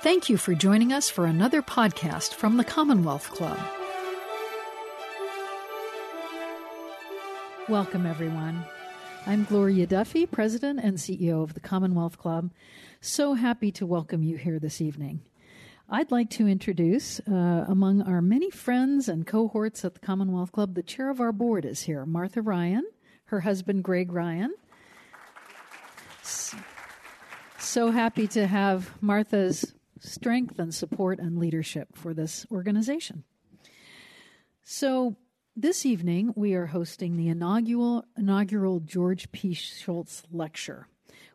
Thank you for joining us for another podcast from the Commonwealth Club. Welcome, everyone. I'm Gloria Duffy, President and CEO of the Commonwealth Club. So happy to welcome you here this evening. I'd like to introduce, uh, among our many friends and cohorts at the Commonwealth Club, the chair of our board is here, Martha Ryan, her husband, Greg Ryan. So happy to have Martha's strength and support and leadership for this organization. So, this evening we are hosting the inaugural, inaugural George P. Shultz Lecture,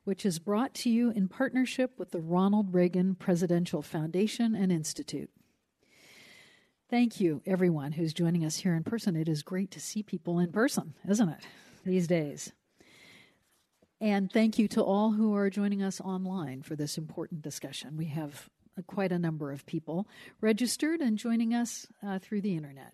which is brought to you in partnership with the Ronald Reagan Presidential Foundation and Institute. Thank you, everyone who's joining us here in person. It is great to see people in person, isn't it, these days? And thank you to all who are joining us online for this important discussion. We have quite a number of people registered and joining us uh, through the internet.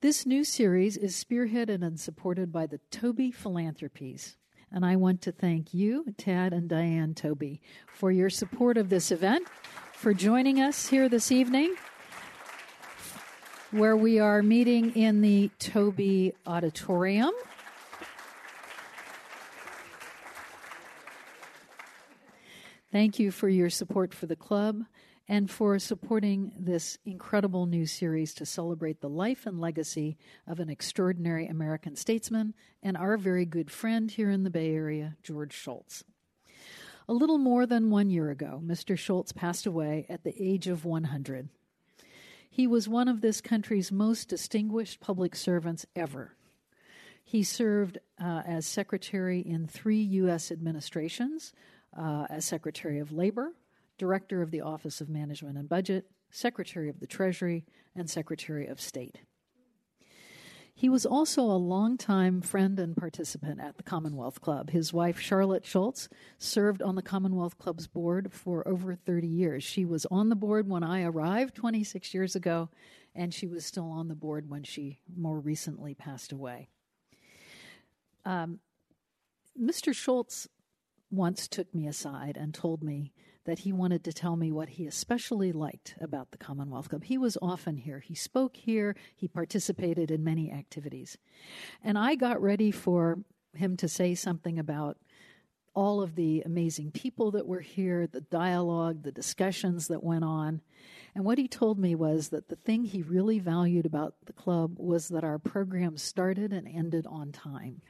This new series is spearheaded and supported by the Taube Philanthropies. And I want to thank you, Tad and Diane Taube, for your support of this event, for joining us here this evening, where we are meeting in the Taube Auditorium. Thank you for your support for the club and for supporting this incredible new series to celebrate the life and legacy of an extraordinary American statesman and our very good friend here in the Bay Area, George Shultz. A little more than one year ago, Mr. Shultz passed away at the age of 100. He was one of this country's most distinguished public servants ever. He served uh, as secretary in three U.S. administrations, uh, as Secretary of Labor, Director of the Office of Management and Budget, Secretary of the Treasury, and Secretary of State. He was also a longtime friend and participant at the Commonwealth Club. His wife, Charlotte Shultz, served on the Commonwealth Club's board for over 30 years. She was on the board when I arrived 26 years ago, and she was still on the board when she more recently passed away. Um, Mr. Shultz once took me aside and told me that he wanted to tell me what he especially liked about the Commonwealth Club. He was often here. He spoke here. He participated in many activities. And I got ready for him to say something about all of the amazing people that were here, the dialogue, the discussions that went on. And what he told me was that the thing he really valued about the club was that our program started and ended on time.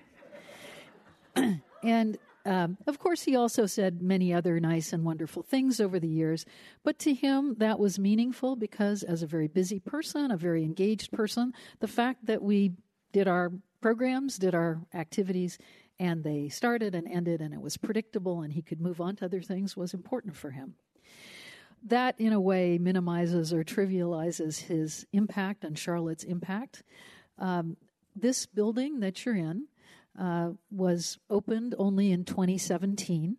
and um, of course, he also said many other nice and wonderful things over the years, but to him that was meaningful because, as a very busy person, a very engaged person, the fact that we did our programs, did our activities, and they started and ended, and it was predictable, and he could move on to other things was important for him. That, in a way, minimizes or trivializes his impact and Charlotte's impact. Um, this building that you're in uh, was opened only in 2017.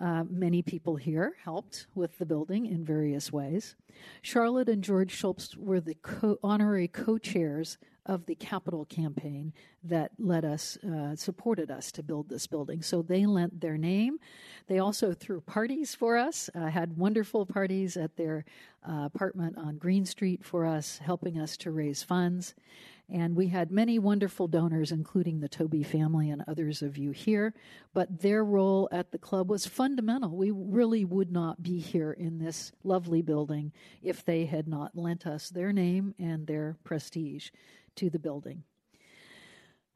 Uh, many people here helped with the building in various ways. Charlotte and George Shultz were the co- honorary co chairs of the capital campaign that led us, uh, supported us to build this building. So they lent their name. They also threw parties for us, uh, had wonderful parties at their uh, apartment on Green Street for us, helping us to raise funds. And we had many wonderful donors, including the Taube family and others of you here. But their role at the club was fundamental. We really would not be here in this lovely building if they had not lent us their name and their prestige to the building.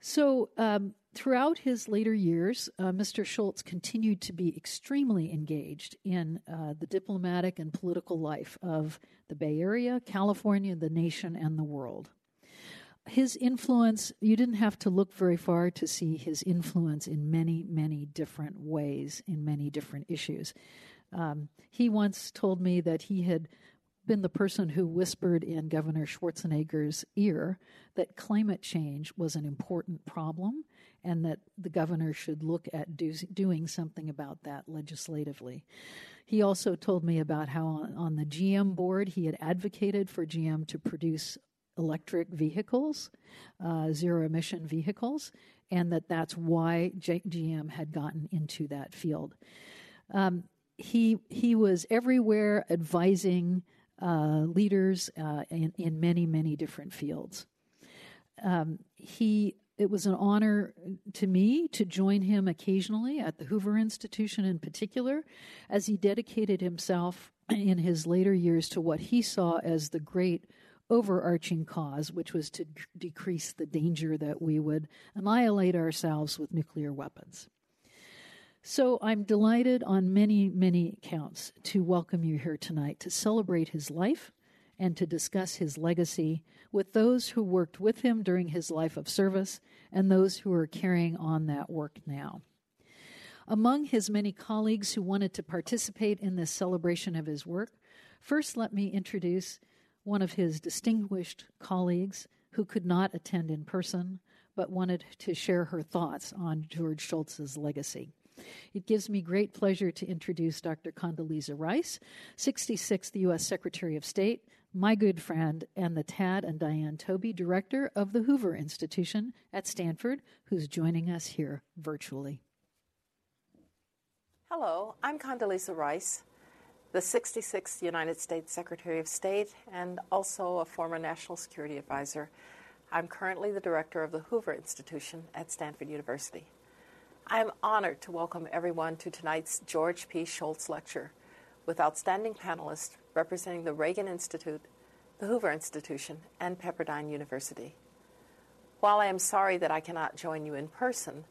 So, um, throughout his later years, uh, Mr. Shultz continued to be extremely engaged in uh, the diplomatic and political life of the Bay Area, California, the nation, and the world his influence, you didn't have to look very far to see his influence in many, many different ways, in many different issues. Um, he once told me that he had been the person who whispered in Governor Schwarzenegger's ear that climate change was an important problem and that the governor should look at do, doing something about that legislatively. He also told me about how on, on the GM board he had advocated for GM to produce electric vehicles, uh, zero emission vehicles, and that that's why G- GM had gotten into that field. Um, he he was everywhere advising uh, leaders uh, in, in many many different fields. Um, he it was an honor to me to join him occasionally at the Hoover Institution in particular, as he dedicated himself in his later years to what he saw as the great overarching cause, which was to d- decrease the danger that we would annihilate ourselves with nuclear weapons. So I'm delighted on many, many counts to welcome you here tonight to celebrate his life and to discuss his legacy with those who worked with him during his life of service and those who are carrying on that work now. Among his many colleagues who wanted to participate in this celebration of his work, first let me introduce one of his distinguished colleagues who could not attend in person but wanted to share her thoughts on George Shultz's legacy. It gives me great pleasure to introduce Dr. Condoleezza Rice, 66th U.S. Secretary of State, my good friend, and the Tad and Diane Taube Director of the Hoover Institution at Stanford, who's joining us here virtually. Hello, I'm Condoleezza Rice, the 66th United States Secretary of State and also a former National Security Advisor. I'm currently the Director of the Hoover Institution at Stanford University. I am honored to welcome everyone to tonight's George P. Shultz Lecture with outstanding panelists representing the Reagan Institute, the Hoover Institution, and Pepperdine University. While I am sorry that I cannot join you in person,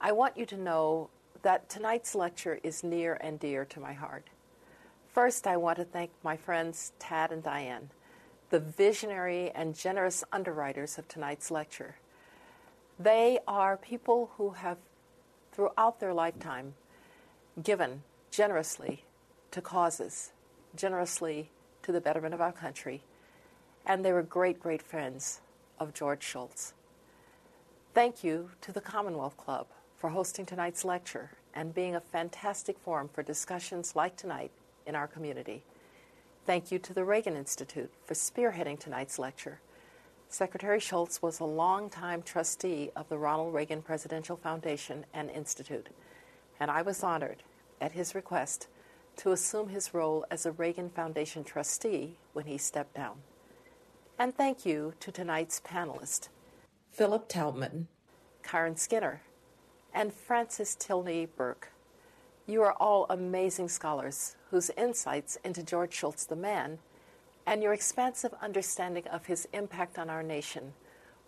I want you to know that tonight's lecture is near and dear to my heart. First, I want to thank my friends Tad and Diane, the visionary and generous underwriters of tonight's lecture. They are people who have throughout their lifetime given generously to causes, generously to the betterment of our country, and they were great, great friends of George Shultz. Thank you to the Commonwealth Club for hosting tonight's lecture and being a fantastic forum for discussions like tonight in our community. Thank you to the Reagan Institute for spearheading tonight's lecture Secretary Shultz was a longtime trustee of the Ronald Reagan Presidential Foundation and Institute, and I was honored, at his request, to assume his role as a Reagan Foundation trustee when he stepped down. And thank you to tonight's panelists, Philip Taubman, Karen Skinner, and Frances Tilney Burke. You are all amazing scholars whose insights into George Shultz the man and your expansive understanding of his impact on our nation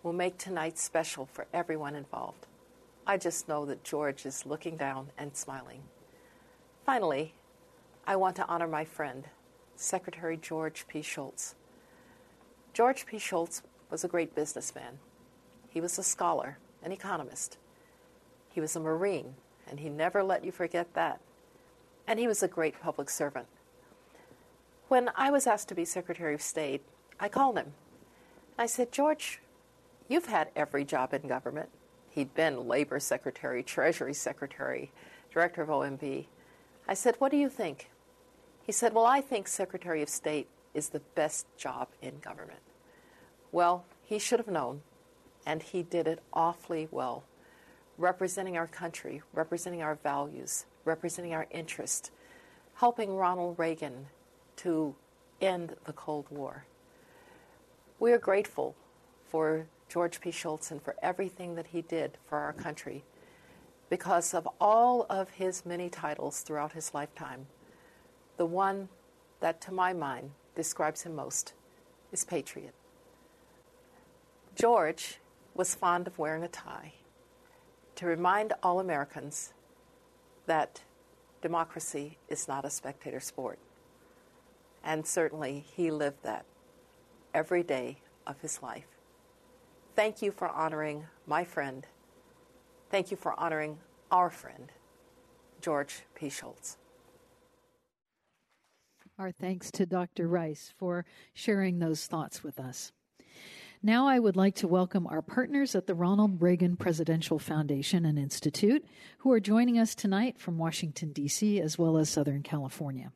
will make tonight special for everyone involved. I just know that George is looking down and smiling. Finally, I want to honor my friend, Secretary George P. Shultz. George P. Shultz was a great businessman. He was a scholar, an economist. He was a Marine, and he never let you forget that. And he was a great public servant. When I was asked to be Secretary of State, I called him. I said, George, you've had every job in government. He'd been Labor Secretary, Treasury Secretary, Director of OMB. I said, What do you think? He said, Well, I think Secretary of State is the best job in government. Well, he should have known, and he did it awfully well, representing our country, representing our values, representing our interests, helping Ronald Reagan to end the Cold War. We are grateful for George P. Shultz and for everything that he did for our country because of all of his many titles throughout his lifetime. The one that, to my mind, describes him most is Patriot. George was fond of wearing a tie to remind all Americans that democracy is not a spectator sport. And certainly he lived that every day of his life. Thank you for honoring my friend. Thank you for honoring our friend, George P. Shultz. Our thanks to Dr. Rice for sharing those thoughts with us. Now, I would like to welcome our partners at the Ronald Reagan Presidential Foundation and Institute who are joining us tonight from Washington, D.C., as well as Southern California.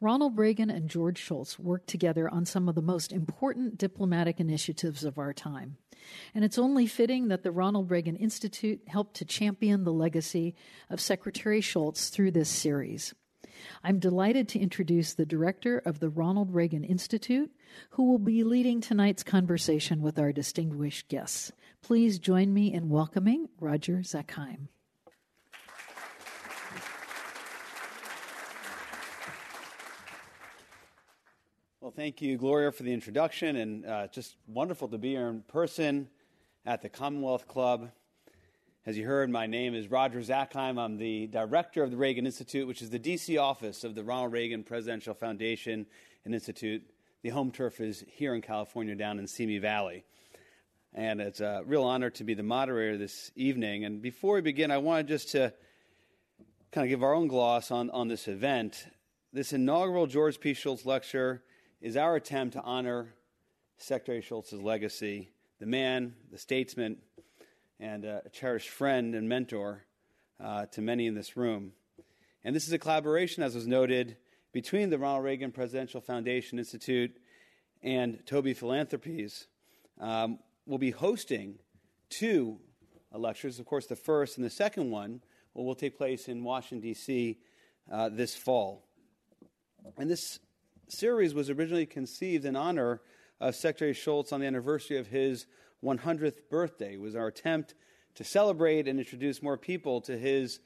Ronald Reagan and George Shultz worked together on some of the most important diplomatic initiatives of our time. And it's only fitting that the Ronald Reagan Institute helped to champion the legacy of Secretary Shultz through this series. I'm delighted to introduce the director of the Ronald Reagan Institute, who will be leading tonight's conversation with our distinguished guests. Please join me in welcoming Roger Zakheim. Well, thank you, Gloria, for the introduction, and uh, just wonderful to be here in person at the Commonwealth Club. As you heard, my name is Roger Zakheim. I'm the director of the Reagan Institute, which is the DC office of the Ronald Reagan Presidential Foundation and Institute. The home turf is here in California, down in Simi Valley. And it's a real honor to be the moderator this evening. And before we begin, I wanted just to kind of give our own gloss on, on this event. This inaugural George P. Shultz lecture is our attempt to honor Secretary Shultz's legacy, the man, the statesman, and a cherished friend and mentor uh, to many in this room. And this is a collaboration, as was noted, between the Ronald Reagan Presidential Foundation Institute and Taube Philanthropies. Um, we'll be hosting two lectures. Of course, the first and the second one will, take place in Washington, D.C. Uh, this fall. And this series was originally conceived in honor of Secretary Shultz on the anniversary of his 100th birthday. Was our attempt to celebrate and introduce more people to his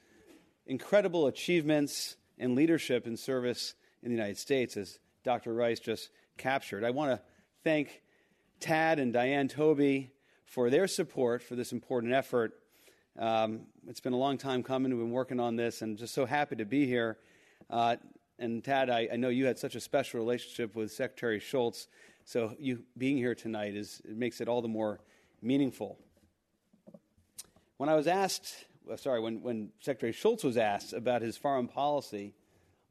incredible achievements and leadership and service in the United States, as Dr. Rice just captured. I want to thank Tad and Diane Taube for their support for this important effort. Um, it's been a long time coming. We've been working on this and just so happy to be here. Uh, and Tad, I, I, know you had such a special relationship with Secretary Shultz, so you being here tonight is it makes it all the more meaningful. When I was asked, sorry, when, when Secretary Shultz was asked about his foreign policy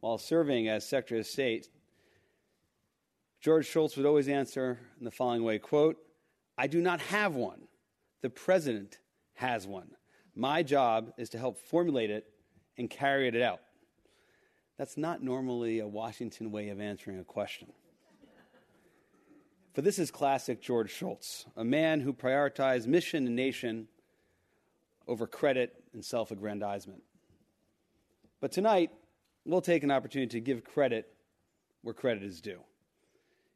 while serving as Secretary of State, George Shultz would always answer in the following way quote, I do not have one. The president has one. My job is to help formulate it and carry it out. That's not normally a Washington way of answering a question. For this is classic George Shultz, a man who prioritized mission and nation over credit and self aggrandizement. But tonight, we'll take an opportunity to give credit where credit is due.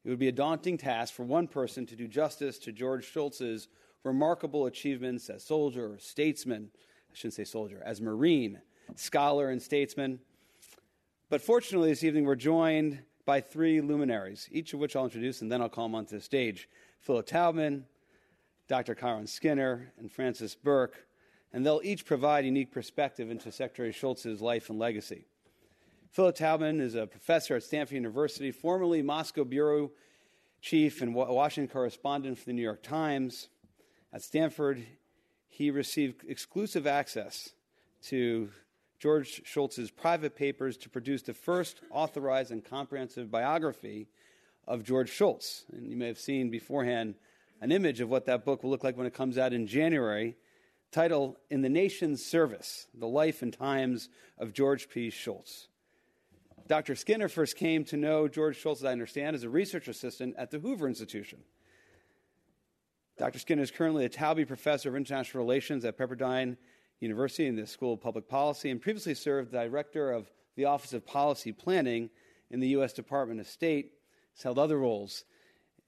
It would be a daunting task for one person to do justice to George Shultz's remarkable achievements as soldier, statesman, I shouldn't say soldier, as Marine, scholar, and statesman but fortunately, this evening we're joined by three luminaries, each of which I'll introduce and then I'll call them onto the stage Philip Taubman, Dr. Kiron Skinner, and Frances Burke, and they'll each provide unique perspective into Secretary Shultz's life and legacy. Philip Taubman is a professor at Stanford University, formerly Moscow bureau chief and Washington correspondent for the New York Times. At Stanford, he received exclusive access to George Shultz's private papers to produce the first authorized and comprehensive biography of George Shultz. And you may have seen beforehand an image of what that book will look like when it comes out in January, titled In the Nation's Service The Life and Times of George P. Shultz. Dr. Skinner first came to know George Shultz, as I understand, as a research assistant at the Hoover Institution. Dr. Skinner is currently a Taube Professor of International Relations at Pepperdine University in the School of Public Policy and previously served director of the Office of Policy Planning in the U.S. Department of State. Has held other roles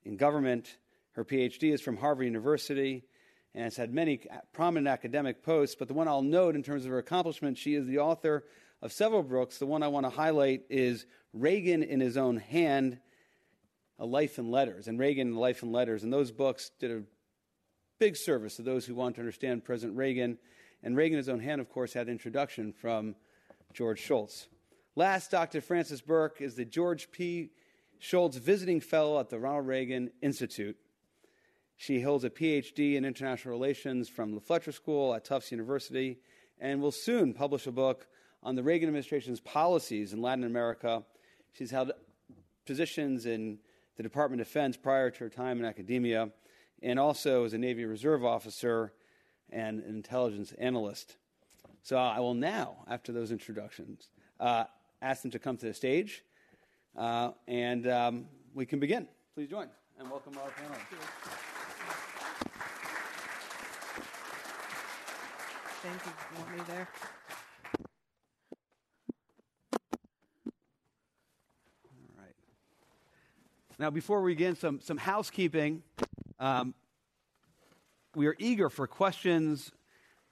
in government. Her PhD is from Harvard University and has had many prominent academic posts. But the one I'll note in terms of her accomplishments, she is the author of several books. The one I want to highlight is Reagan in His Own Hand, A Life in Letters, and Reagan in Life in Letters. And those books did a big service to those who want to understand President Reagan and Reagan, his own hand, of course, had introduction from George Shultz. Last, Dr. Frances Burke is the George P. Shultz Visiting Fellow at the Ronald Reagan Institute. She holds a PhD in international relations from the Fletcher School at Tufts University and will soon publish a book on the Reagan administration's policies in Latin America. She's held positions in the Department of Defense prior to her time in academia and also as a Navy Reserve officer and an intelligence analyst. So I will now, after those introductions, uh, ask them to come to the stage, uh, and um, we can begin. Please join and welcome our panel. Thank you. you want me there? All right. Now, before we begin, some, some housekeeping. Um, we are eager for questions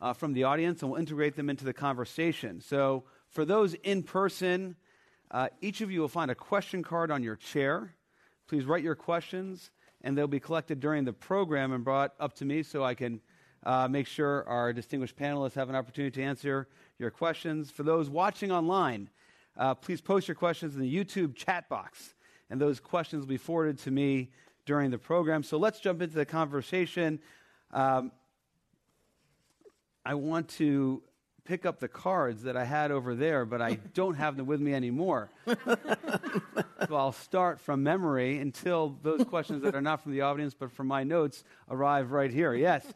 uh, from the audience, and we'll integrate them into the conversation. So, for those in person, uh, each of you will find a question card on your chair. Please write your questions, and they'll be collected during the program and brought up to me so I can uh, make sure our distinguished panelists have an opportunity to answer your questions. For those watching online, uh, please post your questions in the YouTube chat box, and those questions will be forwarded to me during the program. So let's jump into the conversation. Um, I want to pick up the cards that I had over there, but I don't have them with me anymore. so I'll start from memory until those questions that are not from the audience but from my notes arrive right here. Yes.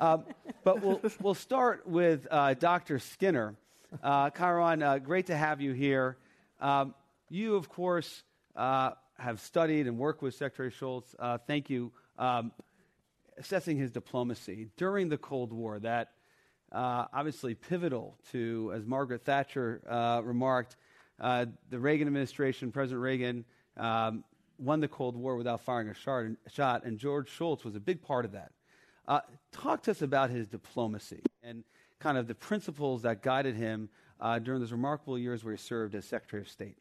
Um, but we'll, we'll start with uh, Dr. Skinner. Uh, Kiron, uh, great to have you here. Um, you, of course, uh, have studied and worked with Secretary Shultz. Uh, thank you. Um, assessing his diplomacy during the Cold War, that uh, obviously pivotal to, as Margaret Thatcher uh, remarked, uh, the Reagan administration, President Reagan, um, won the Cold War without firing a shot, and George Shultz was a big part of that. Uh, talk to us about his diplomacy and kind of the principles that guided him uh, during those remarkable years where he served as Secretary of State.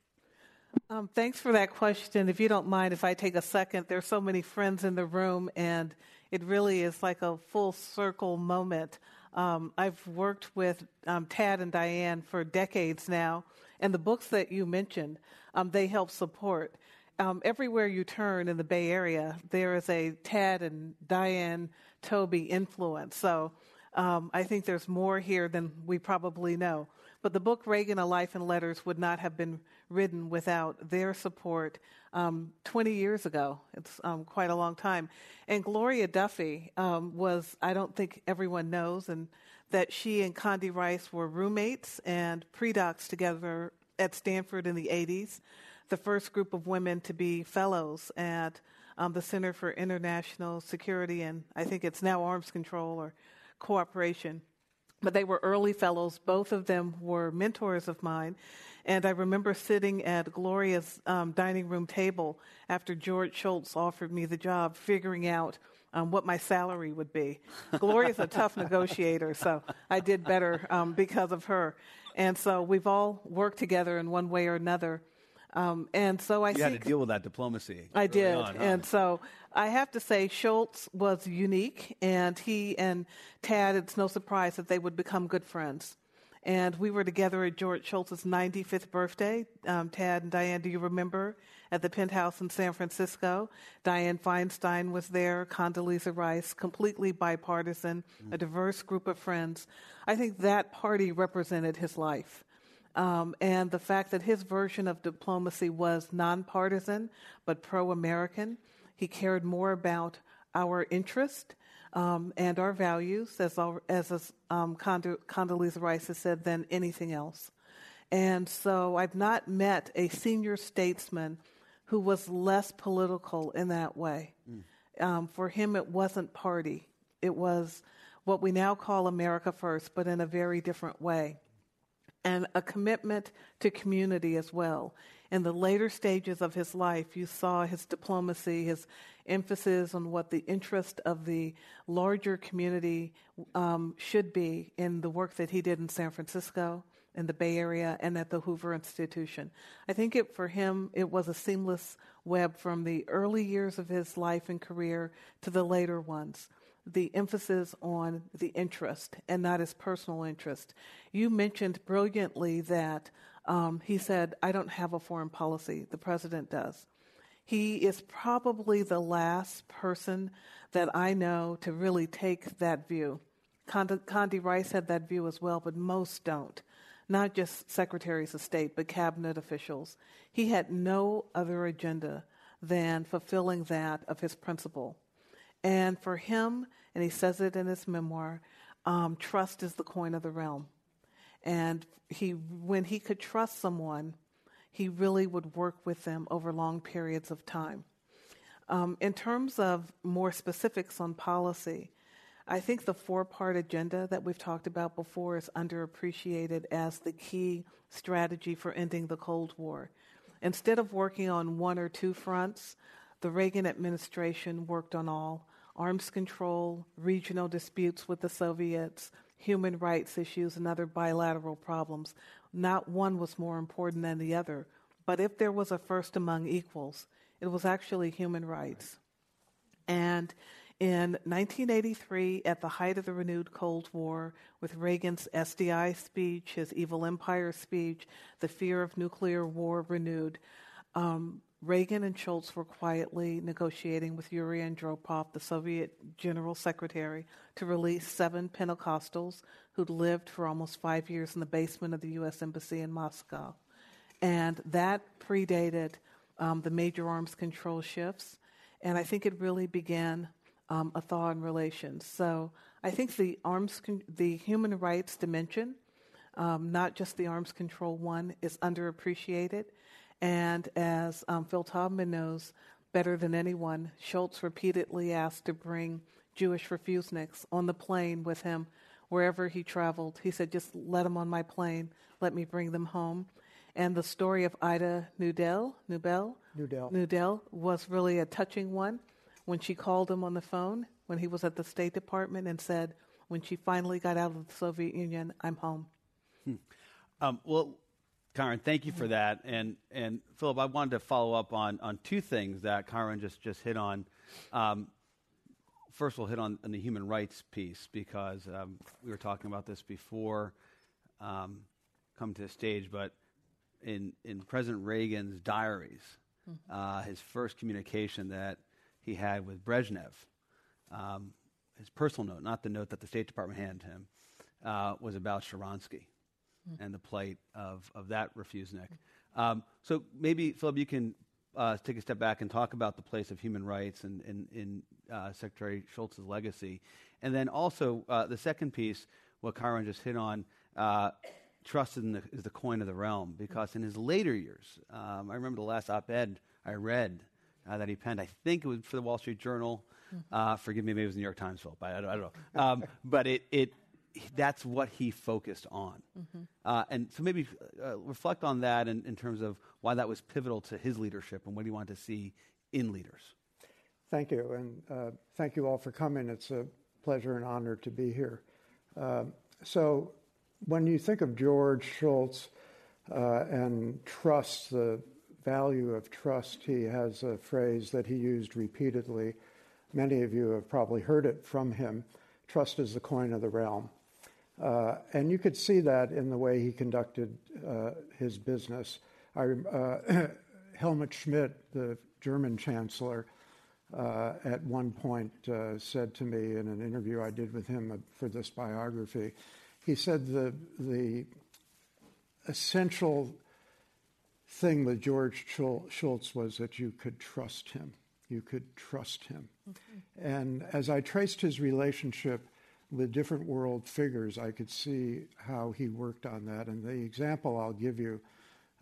Um, thanks for that question. If you don't mind, if I take a second, there's so many friends in the room, and it really is like a full circle moment. Um, I've worked with um, Tad and Diane for decades now, and the books that you mentioned, um, they help support. Um, everywhere you turn in the Bay Area, there is a Tad and Diane Taube influence. So um, I think there's more here than we probably know. But the book Reagan, A Life in Letters would not have been written without their support um, 20 years ago. It's um, quite a long time. And Gloria Duffy um, was, I don't think everyone knows, and that she and Condi Rice were roommates and pre-docs together at Stanford in the 80s, the first group of women to be fellows at um, the Center for International Security and I think it's now Arms Control or Cooperation but they were early fellows. Both of them were mentors of mine. And I remember sitting at Gloria's um, dining room table after George Shultz offered me the job, figuring out um, what my salary would be. Gloria's a tough negotiator, so I did better um, because of her. And so we've all worked together in one way or another. Um, and so I you had to deal with that diplomacy. I did, on, huh? and so I have to say Shultz was unique, and he and Tad. It's no surprise that they would become good friends. And we were together at George Shultz's 95th birthday. Um, Tad and Diane, do you remember? At the penthouse in San Francisco. Dianne Feinstein was there, Condoleezza Rice, completely bipartisan, mm-hmm. a diverse group of friends. I think that party represented his life. Um, and the fact that his version of diplomacy was nonpartisan but pro American. He cared more about our interest um, and our values, as, as um, Condoleezza Rice has said, than anything else. And so I've not met a senior statesman who was less political in that way. Mm. Um, for him, it wasn't party, it was what we now call America First, but in a very different way and a commitment to community as well. In the later stages of his life, you saw his diplomacy, his emphasis on what the interest of the larger community um, should be in the work that he did in San Francisco, in the Bay Area, and at the Hoover Institution. I think it, for him, it was a seamless web from the early years of his life and career to the later ones the emphasis on the interest and not his personal interest. You mentioned brilliantly that um, he said, I don't have a foreign policy, the president does. He is probably the last person that I know to really take that view. Condi, Rice had that view as well, but most don't. Not just secretaries of state, but cabinet officials. He had no other agenda than fulfilling that of his principle. And for him, and he says it in his memoir, um, trust is the coin of the realm. And he, when he could trust someone, he really would work with them over long periods of time. Um, in terms of more specifics on policy, I think the four part agenda that we've talked about before is underappreciated as the key strategy for ending the Cold War. Instead of working on one or two fronts, the Reagan administration worked on all arms control, regional disputes with the Soviets, human rights issues, and other bilateral problems. Not one was more important than the other. But if there was a first among equals, it was actually human rights. And in 1983, at the height of the renewed Cold War, with Reagan's SDI speech, his evil empire speech, the fear of nuclear war renewed, um, Reagan and Shultz were quietly negotiating with Yuri Andropov, the Soviet general secretary, to release seven Pentecostals who'd lived for almost five years in the basement of the U.S. Embassy in Moscow. And that predated um, the major arms control shifts. And I think it really began um, a thaw in relations. So I think the arms, con- the human rights dimension, um, not just the arms control one, is underappreciated. And as um, Phil Taubman knows better than anyone, Shultz repeatedly asked to bring Jewish refuseniks on the plane with him wherever he traveled. He said, just let them on my plane, let me bring them home. And the story of Ida Nudel, Nubel, Nudel. Nudel was really a touching one when she called him on the phone when he was at the State Department and said, when she finally got out of the Soviet Union, I'm home. Hmm. Um, well, Karen, thank you for that. And and Philip, I wanted to follow up on on two things that Karen just just hit on. Um, first, we'll hit on, on, the human rights piece because um, we were talking about this before um, coming to the stage. But in in President Reagan's diaries, mm-hmm. uh, his first communication that he had with Brezhnev, um, his personal note, not the note that the State Department handed him, uh, was about Sharansky and the plight of, of that refusenik. Um, so maybe, Philip, you can uh, take a step back and talk about the place of human rights and in, in, in uh, Secretary Shultz's legacy. And then also, uh, the second piece, what Kiron just hit on, uh, trust is the, is the, coin of the realm. Because in his later years, um, I remember the last op ed I read uh, that he penned, I think it was for the Wall Street Journal. Mm-hmm. Uh, forgive me, maybe it was the New York Times, Philip. I, I, don't, I don't know. Um, but it, it, that's what he focused on. Mm-hmm. Uh, and so maybe uh, reflect on that in, in, terms of why that was pivotal to his leadership and what he wanted to see in leaders. Thank you. And uh, thank you all for coming. It's a pleasure and honor to be here. Uh, so, when you think of George Shultz uh, and trust, the value of trust, he has a phrase that he used repeatedly. Many of you have probably heard it from him trust is the coin of the realm. Uh, and you could see that in the way he conducted uh, his business. I, uh, Helmut Schmidt, the German chancellor, uh, at one point uh, said to me in an interview I did with him for this biography, he said the, the essential thing with George Shultz was that you could trust him. You could trust him. Okay. And as I traced his relationship with different world figures, I could see how he worked on that. And the example I'll give you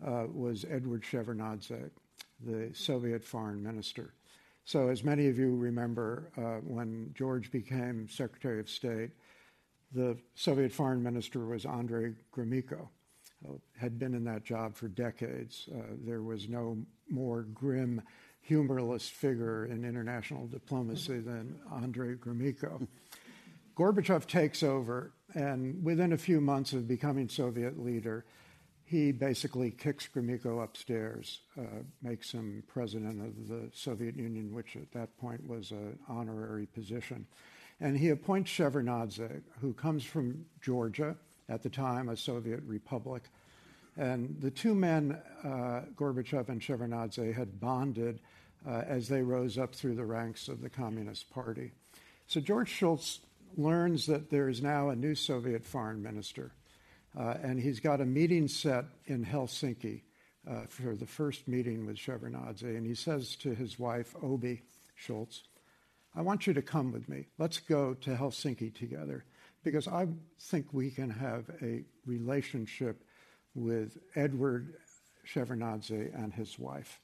uh, was Edward Shevardnadze, the Soviet foreign minister. So, as many of you remember, uh, when George became Secretary of State, the Soviet foreign minister was Andrei Gromyko. Uh, had been in that job for decades. Uh, there was no more grim, humorless figure in international diplomacy than Andrei Gromyko. Gorbachev takes over, and within a few months of becoming Soviet leader, he basically kicks Gromyko upstairs, uh, makes him president of the Soviet Union, which at that point was an honorary position. And he appoints Shevardnadze, who comes from Georgia, at the time a Soviet republic. And the two men, uh, Gorbachev and Shevardnadze, had bonded uh, as they rose up through the ranks of the Communist Party. So George Shultz learns that there is now a new Soviet foreign minister, uh, and he's got a meeting set in Helsinki uh, for the first meeting with Shevardnadze, and he says to his wife, Obi Shultz, I want you to come with me. Let's go to Helsinki together because I think we can have a relationship with Edward Shevardnadze and his wife.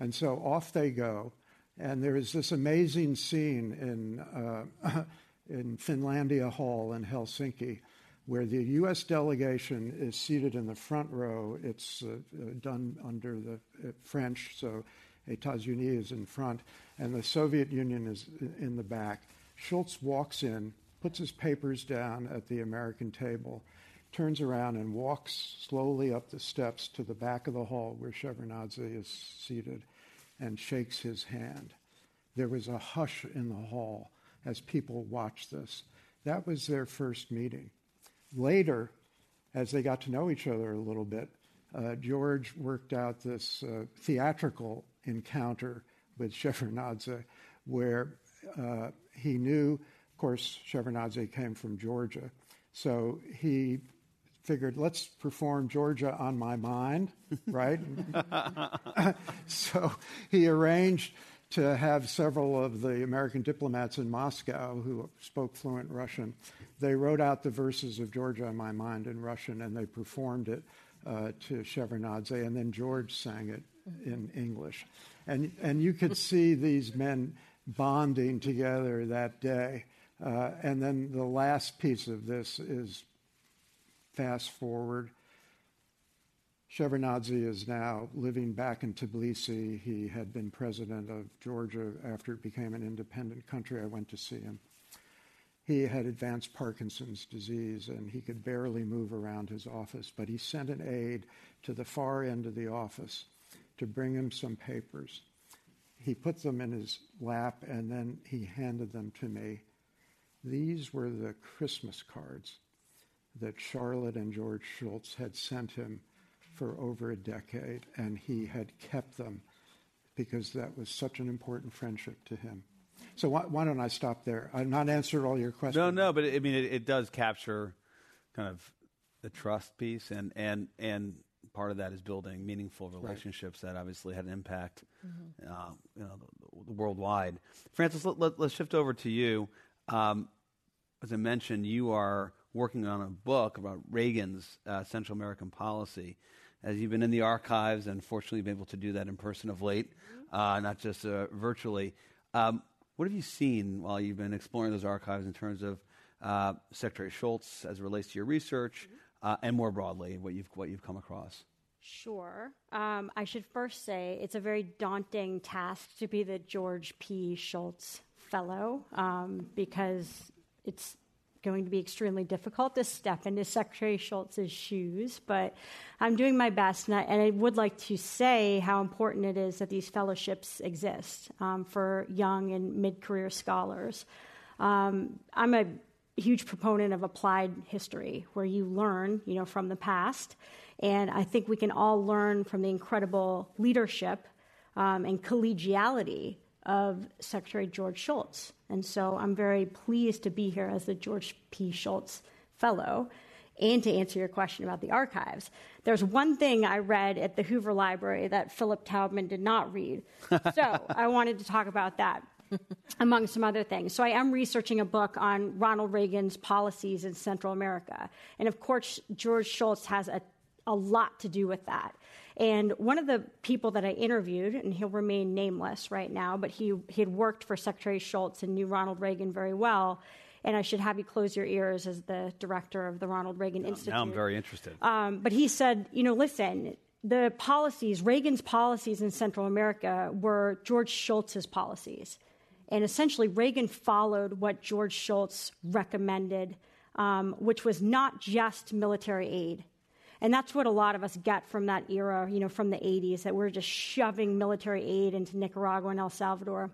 And so off they go. And there is this amazing scene in uh, in Finlandia Hall in Helsinki, where the U.S. delegation is seated in the front row. It's uh, uh, done under the uh, French, so États-Unis is in front, and the Soviet Union is in the back. Shultz walks in, puts his papers down at the American table, turns around and walks slowly up the steps to the back of the hall where Shevardnadze is seated and shakes his hand. There was a hush in the hall as people watched this. That was their first meeting. Later, as they got to know each other a little bit, uh, George worked out this uh, theatrical encounter with Shevardnadze where uh, he knew, of course, Shevardnadze came from Georgia. So he figured, let's perform Georgia on my mind, right? so he arranged to have several of the American diplomats in Moscow who spoke fluent Russian. They wrote out the verses of Georgia on my mind in Russian and they performed it uh, to Shevardnadze, and then George sang it in English. And, and you could see these men bonding together that day. Uh, and then the last piece of this is fast forward. Shevardnadze is now living back in Tbilisi. He had been president of Georgia after it became an independent country. I went to see him. He had advanced Parkinson's disease and he could barely move around his office, but he sent an aide to the far end of the office to bring him some papers. He put them in his lap and then he handed them to me. These were the Christmas cards that Charlotte and George Shultz had sent him for over a decade, and he had kept them because that was such an important friendship to him. So why, why don't I stop there? I've not answered all your questions. No, no, but I mean, it, it does capture kind of the trust piece, and and and part of that is building meaningful relationships right. that obviously had an impact, mm-hmm. uh, you know, worldwide. Frances, let, us shift over to you. Um, as I mentioned, you are working on a book about Reagan's uh, Central American policy. As you've been in the archives and fortunately been able to do that in person of late, uh, not just uh, virtually. Um, what have you seen while you've been exploring those archives in terms of uh, Secretary Shultz as it relates to your research, uh, and more broadly, what you've what you've come across? Sure. Um, I should first say it's a very daunting task to be the George P. Shultz Fellow um, because it's going to be extremely difficult to step into Secretary Shultz's shoes, but I'm doing my best, and I, and I would like to say how important it is that these fellowships exist um, for young and mid career scholars. Um, I'm a huge proponent of applied history, where you learn, you know, from the past, and I think we can all learn from the incredible leadership um, and collegiality of Secretary George Shultz. And so I'm very pleased to be here as the George P. Shultz Fellow and to answer your question about the archives. There's one thing I read at the Hoover Library that Philip Taubman did not read. So I wanted to talk about that. among some other things. So, I am researching a book on Ronald Reagan's policies in Central America. And of course, George Shultz has a, a lot to do with that. And one of the people that I interviewed, and he'll remain nameless right now, but he, he had worked for Secretary Shultz and knew Ronald Reagan very well. And I should have you close your ears as the director of the Ronald Reagan now, Institute. Now I'm very interested. Um, but he said, you know, listen, the policies, Reagan's policies in Central America were George Shultz's policies. And essentially, Reagan followed what George Shultz recommended, um, which was not just military aid. And that's what a lot of us get from that era, you know, from the 80s, that we're just shoving military aid into Nicaragua and El Salvador.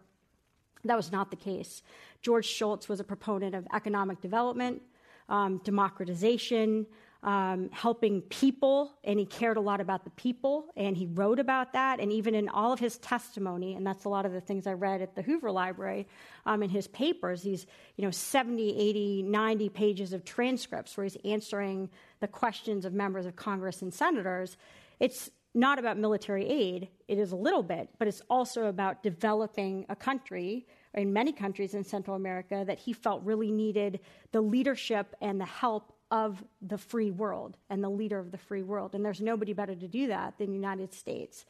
That was not the case. George Shultz was a proponent of economic development, um, democratization, um, helping people, and he cared a lot about the people, and he wrote about that. And even in all of his testimony, and that's a lot of the things I read at the Hoover Library um, in his papers, these you know 70, 80, 90 pages of transcripts where he's answering the questions of members of Congress and senators. It's not about military aid. It is a little bit, but it's also about developing a country in many countries in Central America that he felt really needed the leadership and the help of the free world and the leader of the free world. And there's nobody better to do that than the United States.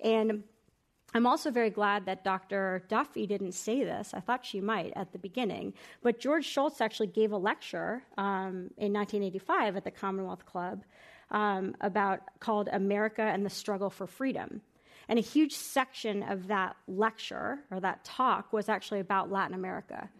And I'm also very glad that Dr. Duffy didn't say this. I thought she might at the beginning. But George Shultz actually gave a lecture um, in 1985 at the Commonwealth Club um, about called America and the Struggle for Freedom. And a huge section of that lecture or that talk was actually about Latin America.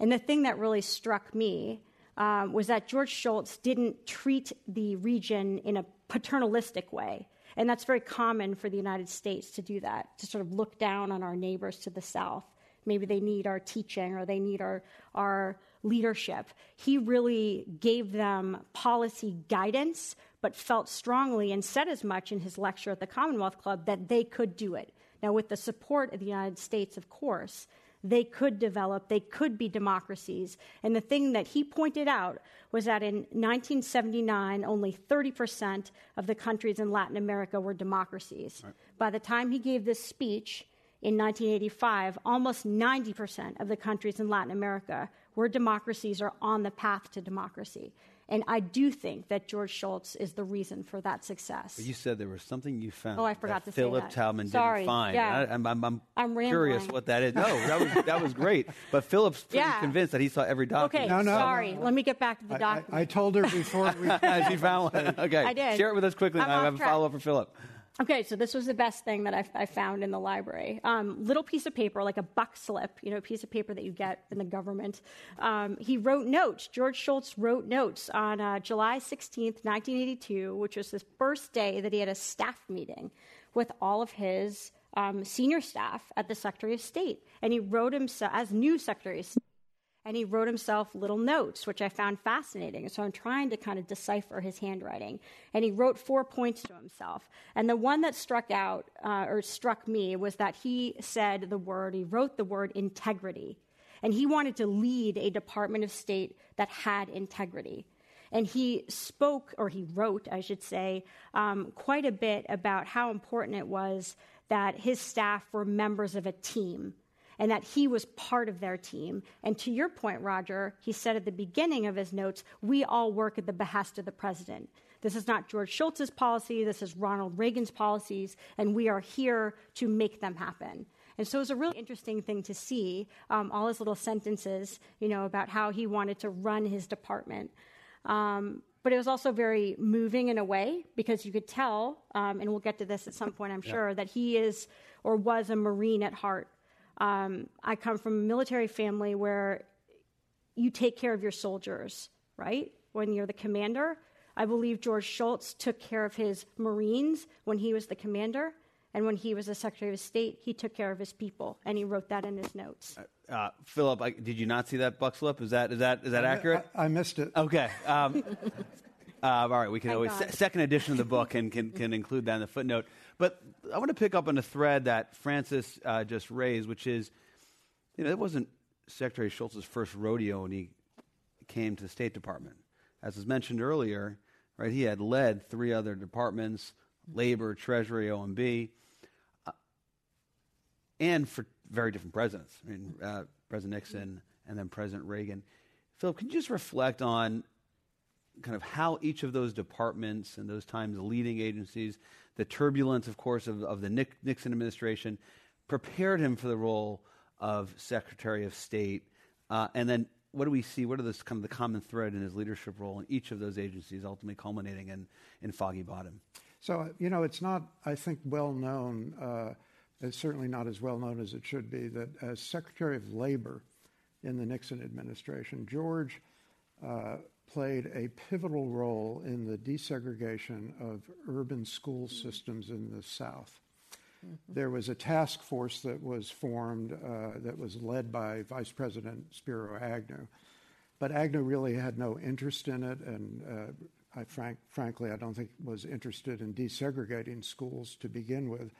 And the thing that really struck me um, was that George Shultz didn't treat the region in a paternalistic way. And that's very common for the United States to do that, to sort of look down on our neighbors to the south. Maybe they need our teaching or they need our, our leadership. He really gave them policy guidance, but felt strongly and said as much in his lecture at the Commonwealth Club that they could do it. Now, with the support of the United States, of course, they could develop, they could be democracies. And the thing that he pointed out was that in 1979, only 30% of the countries in Latin America were democracies. Right. By the time he gave this speech in 1985, almost 90% of the countries in Latin America were democracies or on the path to democracy. And I do think that George Shultz is the reason for that success. But you said there was something you found. Oh, I forgot to Philip say that. Talman Sorry. didn't find. Yeah. I, am I'm, I'm, I'm curious what that is. No, that was that was great. But Philip's pretty Yeah. convinced that he saw every document. Okay, No, no. sorry. Let me get back to the I, I. I told her before we. she found one. Okay, I did. Share it with us quickly. I'm I off have a follow up for Philip. Okay, so this was the best thing that I, I found in the library. Um, little piece of paper, like a buck slip, you know, a piece of paper that you get in the government. Um, he wrote notes. George Shultz wrote notes on uh, July 16th, 1982, which was the first day that he had a staff meeting with all of his um, senior staff at the Secretary of State. And he wrote himself, as new Secretary of State, and he wrote himself little notes, which I found fascinating. So I'm trying to kind of decipher his handwriting. And he wrote four points to himself. And the one that struck out uh, or struck me was that he said the word, he wrote the word integrity. And he wanted to lead a Department of State that had integrity. And he spoke, or he wrote, I should say, um, quite a bit about how important it was that his staff were members of a team and that he was part of their team. And to your point, Roger, he said at the beginning of his notes, we all work at the behest of the president. This is not George Shultz's policy, this is Ronald Reagan's policies, and we are here to make them happen. And so it was a really interesting thing to see um, all his little sentences, you know, about how he wanted to run his department. Um, but it was also very moving in a way because you could tell, um, and we'll get to this at some point, I'm sure, that he is or was a Marine at heart. Um, I come from a military family where you take care of your soldiers, right? When you're the commander. I believe George Shultz took care of his Marines when he was the commander. And when he was the Secretary of State, he took care of his people, and he wrote that in his notes. Uh, Philip, I, did you not see that buck slip? Is that is that is that accurate? I, I missed it. Okay. Um, uh, all right, we can Thank always se- second edition of the book and can can include that in the footnote. But I want to pick up on a thread that Frances uh, just raised, which is, you know, it wasn't Secretary Shultz's first rodeo when he came to the State Department. As was mentioned earlier, right, he had led three other departments: Labor, Treasury, OMB, uh, and for very different presidents. I mean, uh, President Nixon and then President Reagan. Philip, can you just reflect on kind of how each of those departments and those times leading agencies, the turbulence, of course, of, of the Nick, Nixon administration, prepared him for the role of Secretary of State, uh, and then what do we see? What are the kind of the common thread in his leadership role in each of those agencies, ultimately culminating in, in Foggy Bottom? So, you know, it's not, I think, well known, uh, it's certainly not as well known as it should be, that as Secretary of Labor in the Nixon administration, George uh, played a pivotal role in the desegregation of urban school systems in the South. There was a task force that was formed uh, that was led by Vice President Spiro Agnew. But Agnew really had no interest in it, and uh, I frank, frankly, I don't think was interested in desegregating schools to begin with.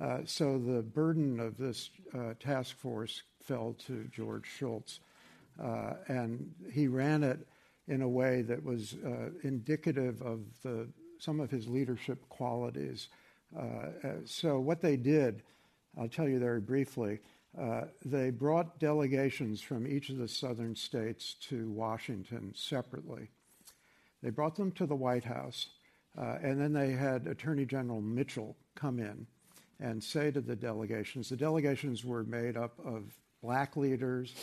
Uh, so the burden of this uh, task force fell to George Shultz, uh, and he ran it in a way that was uh, indicative of the, some of his leadership qualities. Uh, uh, so what they did, I'll tell you very briefly. Uh, they brought delegations from each of the southern states to Washington separately. They brought them to the White House, uh, and then they had Attorney General Mitchell come in and say to the delegations the delegations were made up of black leaders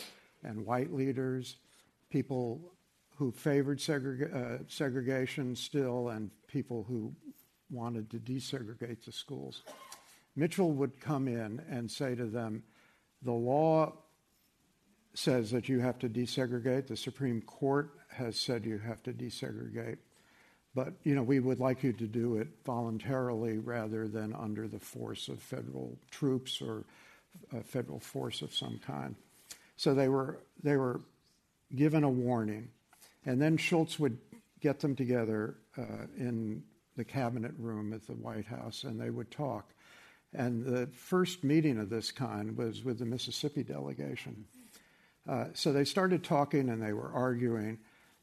and white leaders, people who favored uh, segregation still, and people who wanted to desegregate the schools. Mitchell would come in and say to them, the law says that you have to desegregate. The Supreme Court has said you have to desegregate. But, you know, we would like you to do it voluntarily rather than under the force of federal troops or a federal force of some kind. So they were, they were given a warning. And then Shultz would get them together uh, in the cabinet room at the White House and they would talk. And the first meeting of this kind was with the Mississippi delegation. Uh, so they started talking and they were arguing.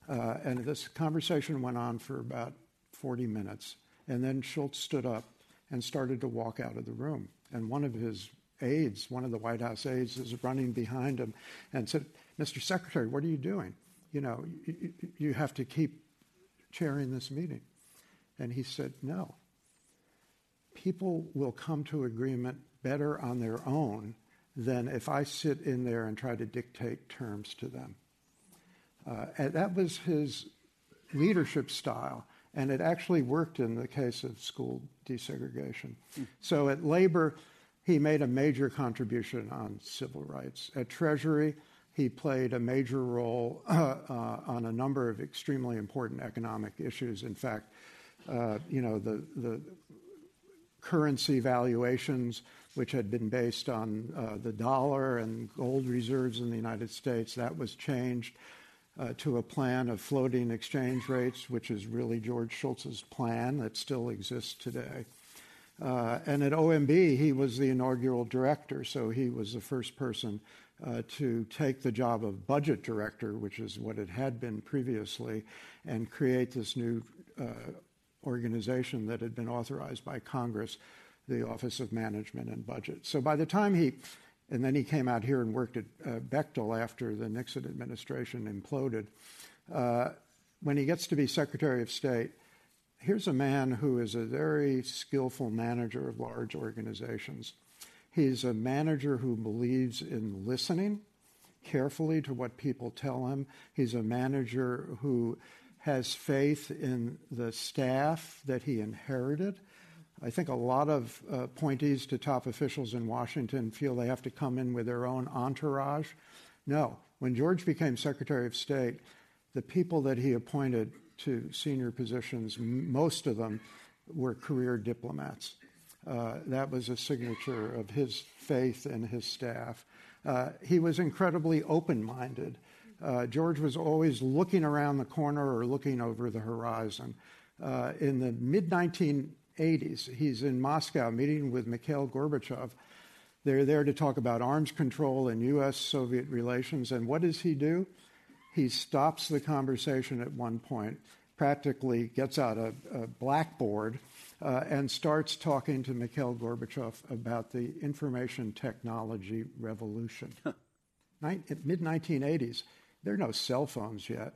Uh, and this conversation went on for about 40 minutes. And then Shultz stood up and started to walk out of the room. And one of his aides, one of the White House aides, is running behind him and said, Mr. Secretary, what are you doing? You know, you, have to keep chairing this meeting. And he said, no. People will come to agreement better on their own than if I sit in there and try to dictate terms to them. Uh, and that was his leadership style, and it actually worked in the case of school desegregation. Mm. So at labor, he made a major contribution on civil rights. At Treasury, he played a major role uh, uh, on a number of extremely important economic issues. In fact, uh, you know, the, currency valuations, which had been based on the dollar and gold reserves in the United States, that was changed to a plan of floating exchange rates, which is really George Shultz's plan that still exists today. And at OMB, he was the inaugural director, so he was the first person to take the job of budget director, which is what it had been previously, and create this new uh, organization that had been authorized by Congress, the Office of Management and Budget. So by the time he, and then he came out here and worked at uh, Bechtel after the Nixon administration imploded. Uh, when he gets to be Secretary of State, here's a man who is a very skillful manager of large organizations. He's a manager who believes in listening carefully to what people tell him. He's a manager who has faith in the staff that he inherited. I think a lot of uh, appointees to top officials in Washington feel they have to come in with their own entourage. No. When George became Secretary of State, the people that he appointed to senior positions, most of them were career diplomats. Uh, that was a signature of his faith in his staff. Uh, he was incredibly open minded. Uh, George was always looking around the corner or looking over the horizon. Uh, in the mid 1980s, he's in Moscow meeting with Mikhail Gorbachev. They're there to talk about arms control and U.S. Soviet relations. And what does he do? He stops the conversation at one point, practically gets out a, a blackboard, and starts talking to Mikhail Gorbachev about the information technology revolution. Mid 1980s. There are no cell phones yet.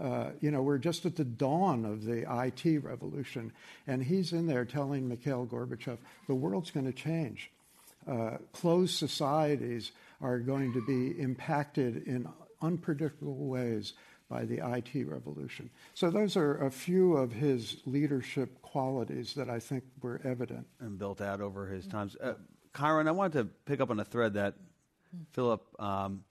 Uh, you know, we're just at the dawn of the IT revolution. And he's in there telling Mikhail Gorbachev, the world's going to change. Uh, closed societies are going to be impacted in unpredictable ways by the IT revolution. So those are a few of his leadership qualities that I think were evident. And built out over his times. Uh, Kiron, I wanted to pick up on a thread that Philip um,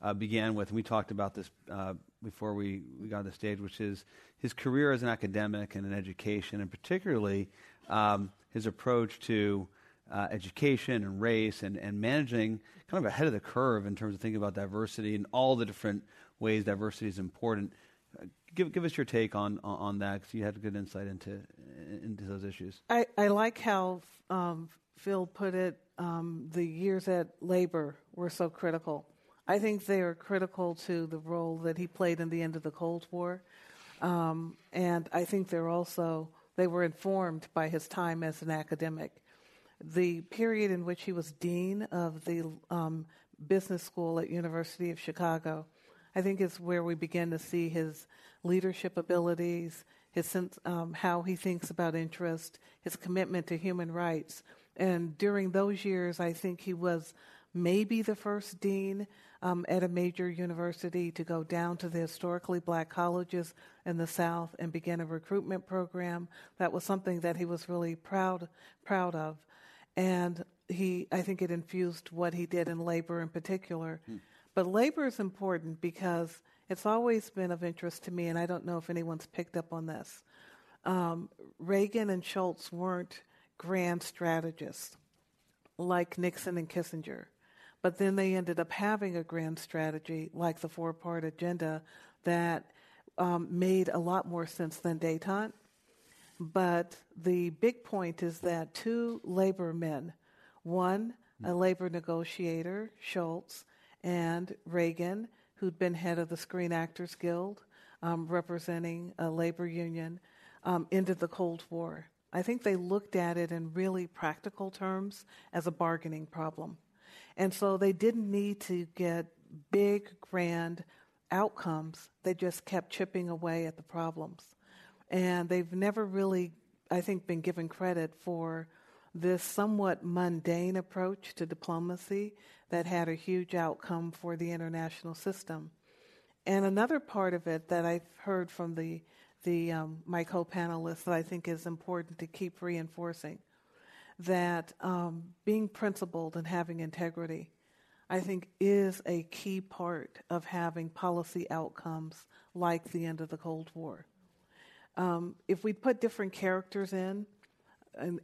uh, began with, and we talked about this uh, before we, we got on the stage, which is his career as an academic and an education, and particularly um, his approach to uh, education and race and, and managing kind of ahead of the curve in terms of thinking about diversity and all the different ways diversity is important. Uh, give, give us your take on, on, that because you had a good insight into, into those issues. I, I like how um, Phil put it um, the years at labor were so critical I think they are critical to the role that he played in the end of the Cold War. Um, and I think they're also, they were informed by his time as an academic. The period in which he was dean of the um, business school at University of Chicago, I think is where we begin to see his leadership abilities, his sense, um, how he thinks about interest, his commitment to human rights. And during those years, I think he was maybe the first dean um, at a major university to go down to the historically black colleges in the South and begin a recruitment program. That was something that he was really proud proud of. and he, I think it infused what he did in labor in particular. Hmm. But labor is important because it's always been of interest to me, and I don't know if anyone's picked up on this. Um, Reagan and Shultz weren't grand strategists like Nixon and Kissinger, but then they ended up having a grand strategy like the four part agenda that um, made a lot more sense than detente. But the big point is that two labor men, one a labor negotiator, Shultz, and Reagan, who'd been head of the Screen Actors Guild, um, representing a labor union, um, ended the Cold War. I think they looked at it in really practical terms as a bargaining problem. And so they didn't need to get big, grand outcomes. They just kept chipping away at the problems. And they've never really, I think, been given credit for this somewhat mundane approach to diplomacy that had a huge outcome for the international system. And another part of it that I've heard from the, the um, my co-panelists that I think is important to keep reinforcing that um, being principled and having integrity, I think, is a key part of having policy outcomes like the end of the Cold War. Um, if we put different characters in,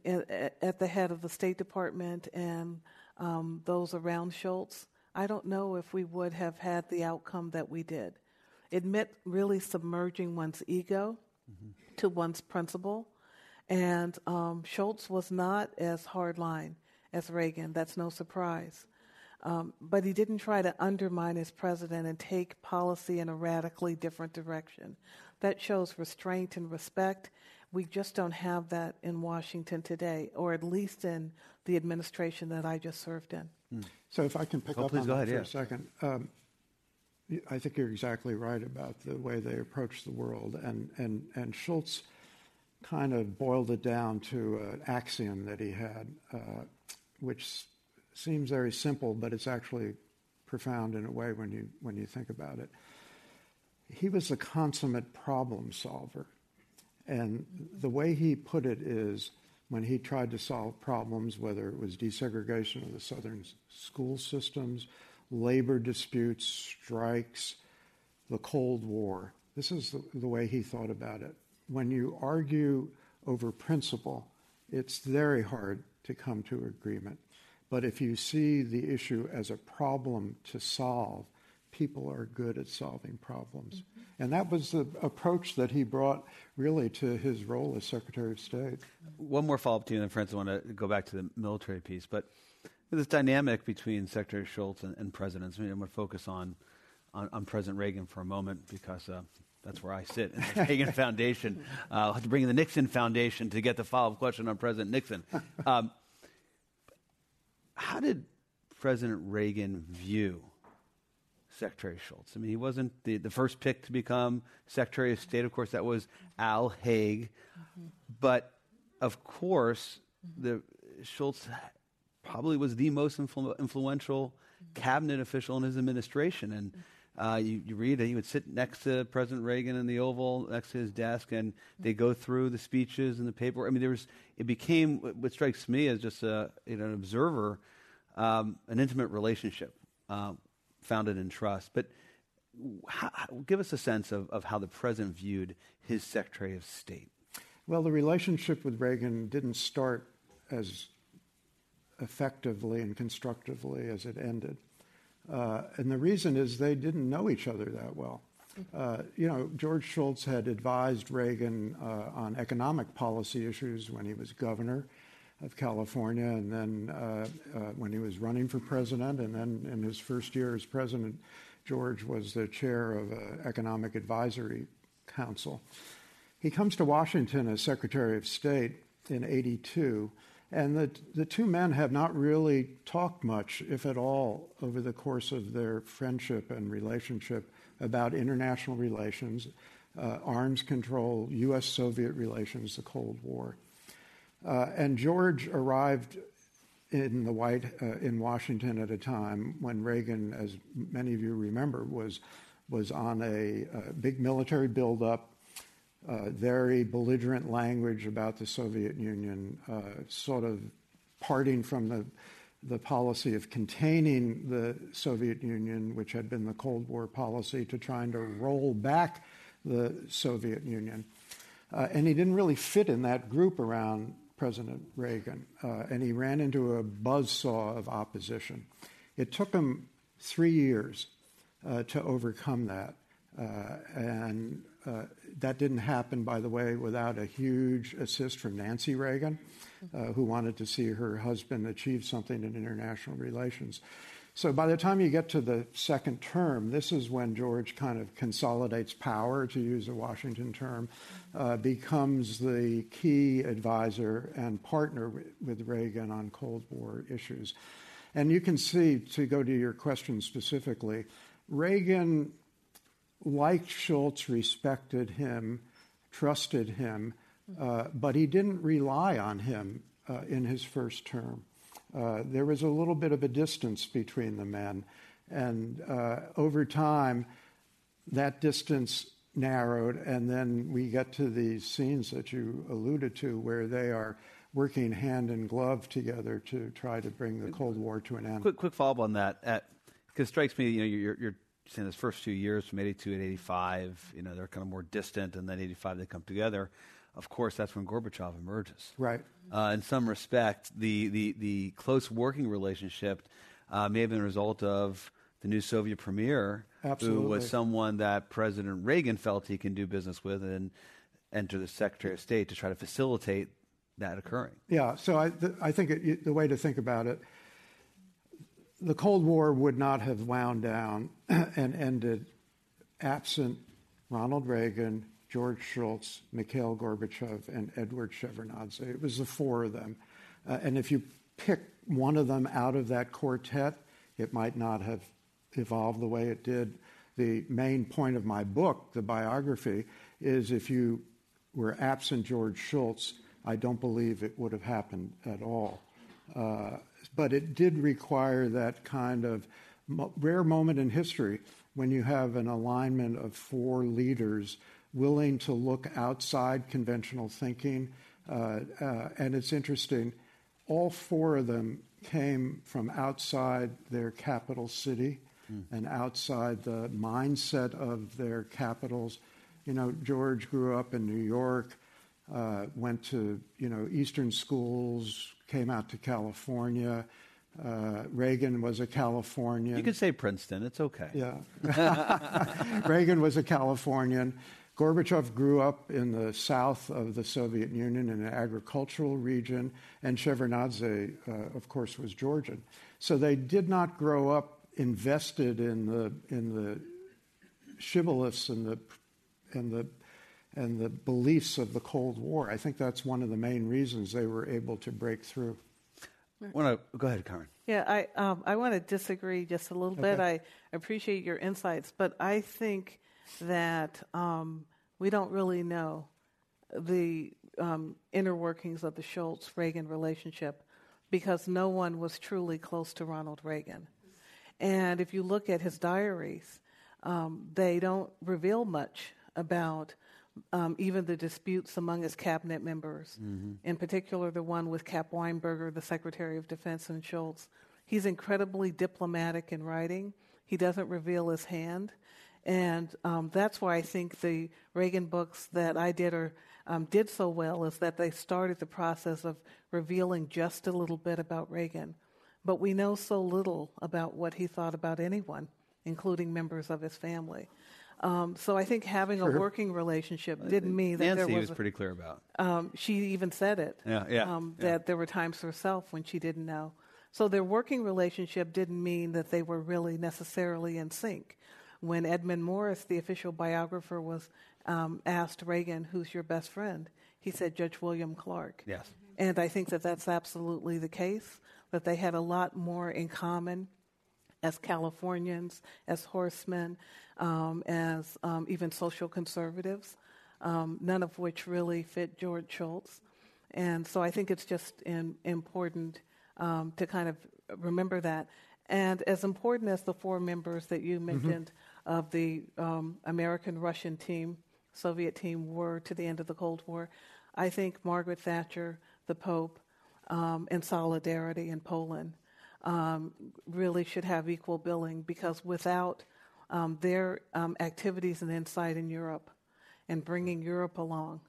in, at the head of the State Department and um, those around Shultz, I don't know if we would have had the outcome that we did. It meant really submerging one's ego mm-hmm. to one's principle. And um, Shultz was not as hardline as Reagan. That's no surprise. Um, but he didn't try to undermine his president and take policy in a radically different direction. That shows restraint and respect. We just don't have that in Washington today, or at least in the administration that I just served in. Mm. So, if I can pick oh, up on that ahead, for yeah. a second. Um, I think you're exactly right about the way they approach the world. And, and, and Shultz kind of boiled it down to an axiom that he had, uh, which seems very simple, but it's actually profound in a way when you, when you think about it. He was a consummate problem solver. And the way he put it is when he tried to solve problems, whether it was desegregation of the southern school systems, labor disputes, strikes, the Cold War. This is the, the, way he thought about it. When you argue over principle, it's very hard to come to agreement. But if you see the issue as a problem to solve, people are good at solving problems. Mm-hmm. And that was the approach that he brought really to his role as Secretary of State. One more follow up to you, and friends, I want to go back to the military piece. But this dynamic between Secretary Shultz and, and presidents, I mean, I'm going to focus on, on, on, President Reagan for a moment because uh, that's where I sit in the Reagan Foundation. Uh, I'll have to bring in the Nixon Foundation to get the follow up question on President Nixon. Um, how did President Reagan view Secretary Shultz. I mean, he wasn't the, the first pick to become Secretary of State. Of course, that was Al Haig. Mm-hmm. But of course, the Shultz probably was the most influ- influential cabinet official in his administration. And uh, you, you, read that he would sit next to President Reagan in the Oval, next to his desk, and they go through the speeches and the paper. I mean, there was it became what strikes me as just a, you know, an observer, um, an intimate relationship uh, founded in trust. But how, give us a sense of, of how the president viewed his Secretary of State. Well, the relationship with Reagan didn't start as effectively and constructively as it ended. Uh, and the reason is they didn't know each other that well. Uh, you know, George Shultz had advised Reagan uh, on economic policy issues when he was governor of California, and then uh, uh, when he was running for president, and then in his first year as president, George was the chair of an economic advisory council. He comes to Washington as Secretary of State in 82 and the, the two men have not really talked much, if at all, over the course of their friendship and relationship about international relations, uh, arms control, U.S. Soviet relations, the Cold War. Uh, and George arrived in the White uh, in Washington at a time when Reagan, as many of you remember, was was on a, a big military buildup uh, very belligerent language about the Soviet Union, uh, sort of parting from the the policy of containing the Soviet Union, which had been the Cold War policy, to trying to roll back the Soviet Union. Uh, and he didn't really fit in that group around President Reagan, uh, and he ran into a buzzsaw of opposition. It took him three years uh, to overcome that. Uh, and uh, that didn't happen, by the way, without a huge assist from Nancy Reagan, uh, who wanted to see her husband achieve something in international relations. So by the time you get to the second term, this is when George kind of consolidates power, to use a Washington term, uh, becomes the key advisor and partner with Reagan on Cold War issues. And you can see, to go to your question specifically, Reagan liked Shultz, respected him, trusted him, uh, but he didn't rely on him uh, in his first term. Uh, there was a little bit of a distance between the men, and uh, over time, that distance narrowed, and then we get to these scenes that you alluded to where they are working hand in glove together to try to bring the Cold War to an end. Quick, quick follow up on that. Because it strikes me, you know, you're, you're saying those first few years from 82 and 85, you know, they're kind of more distant, and then 85 they come together. Of course, that's when Gorbachev emerges. Right. Uh, in some respect, the, the, the close working relationship uh, may have been a result of the new Soviet premier, Absolutely. who was someone that President Reagan felt he can do business with and enter the Secretary of State to try to facilitate that occurring. Yeah, so I, th- I think it, the way to think about it the Cold War would not have wound down and ended absent Ronald Reagan, George Shultz, Mikhail Gorbachev, and Edward Shevardnadze. It was the four of them. Uh, and if you pick one of them out of that quartet, it might not have evolved the way it did. The main point of my book, the biography, is if you were absent George Shultz, I don't believe it would have happened at all. Uh, but it did require that kind of rare moment in history when you have an alignment of four leaders willing to look outside conventional thinking. Uh, uh, and it's interesting, all four of them came from outside their capital city mm. and outside the mindset of their capitals. You know, George grew up in New York, uh, went to, you know, Eastern schools, came out to California. Uh, Reagan was a Californian. You could say Princeton, it's okay. Yeah. Reagan was a Californian. Gorbachev grew up in the south of the Soviet Union in an agricultural region, and Shevardnadze, uh, of course, was Georgian. So they did not grow up invested in the in the shibboleths and the and the and the beliefs of the Cold War. I think that's one of the main reasons they were able to break through. Want to go ahead, Kiron? Yeah, I um, I want to disagree just a little okay. bit. I appreciate your insights, but I think that um, we don't really know the um, inner workings of the Shultz Reagan relationship because no one was truly close to Ronald Reagan. And if you look at his diaries, um, they don't reveal much about um, even the disputes among his cabinet members, mm-hmm. in particular the one with Cap Weinberger, the Secretary of Defense, and Shultz. He's incredibly diplomatic in writing. He doesn't reveal his hand. And um, that's why I think the Reagan books that I did or um, did so well is that they started the process of revealing just a little bit about Reagan. But we know so little about what he thought about anyone, including members of his family. Um, so I think having a working relationship didn't mean that Nancy there was, was pretty clear about. Um, she even said it. Yeah, yeah, um, yeah, That there were times herself when she didn't know. So their working relationship didn't mean that they were really necessarily in sync. When Edmund Morris, the official biographer, was um, asked Reagan, "Who's your best friend?" he said Judge William Clark. Yes. And I think that that's absolutely the case. That they had a lot more in common as Californians, as horsemen, um, as um, even social conservatives, um, none of which really fit George Shultz. And so I think it's just in, important um, to kind of remember that. And as important as the four members that you mm-hmm. mentioned. Of the um, American Russian team, Soviet team, were to the end of the Cold War, I think Margaret Thatcher, the Pope, um, and Solidarity in Poland um, really should have equal billing because without um, their um, activities and insight in Europe and bringing Europe along,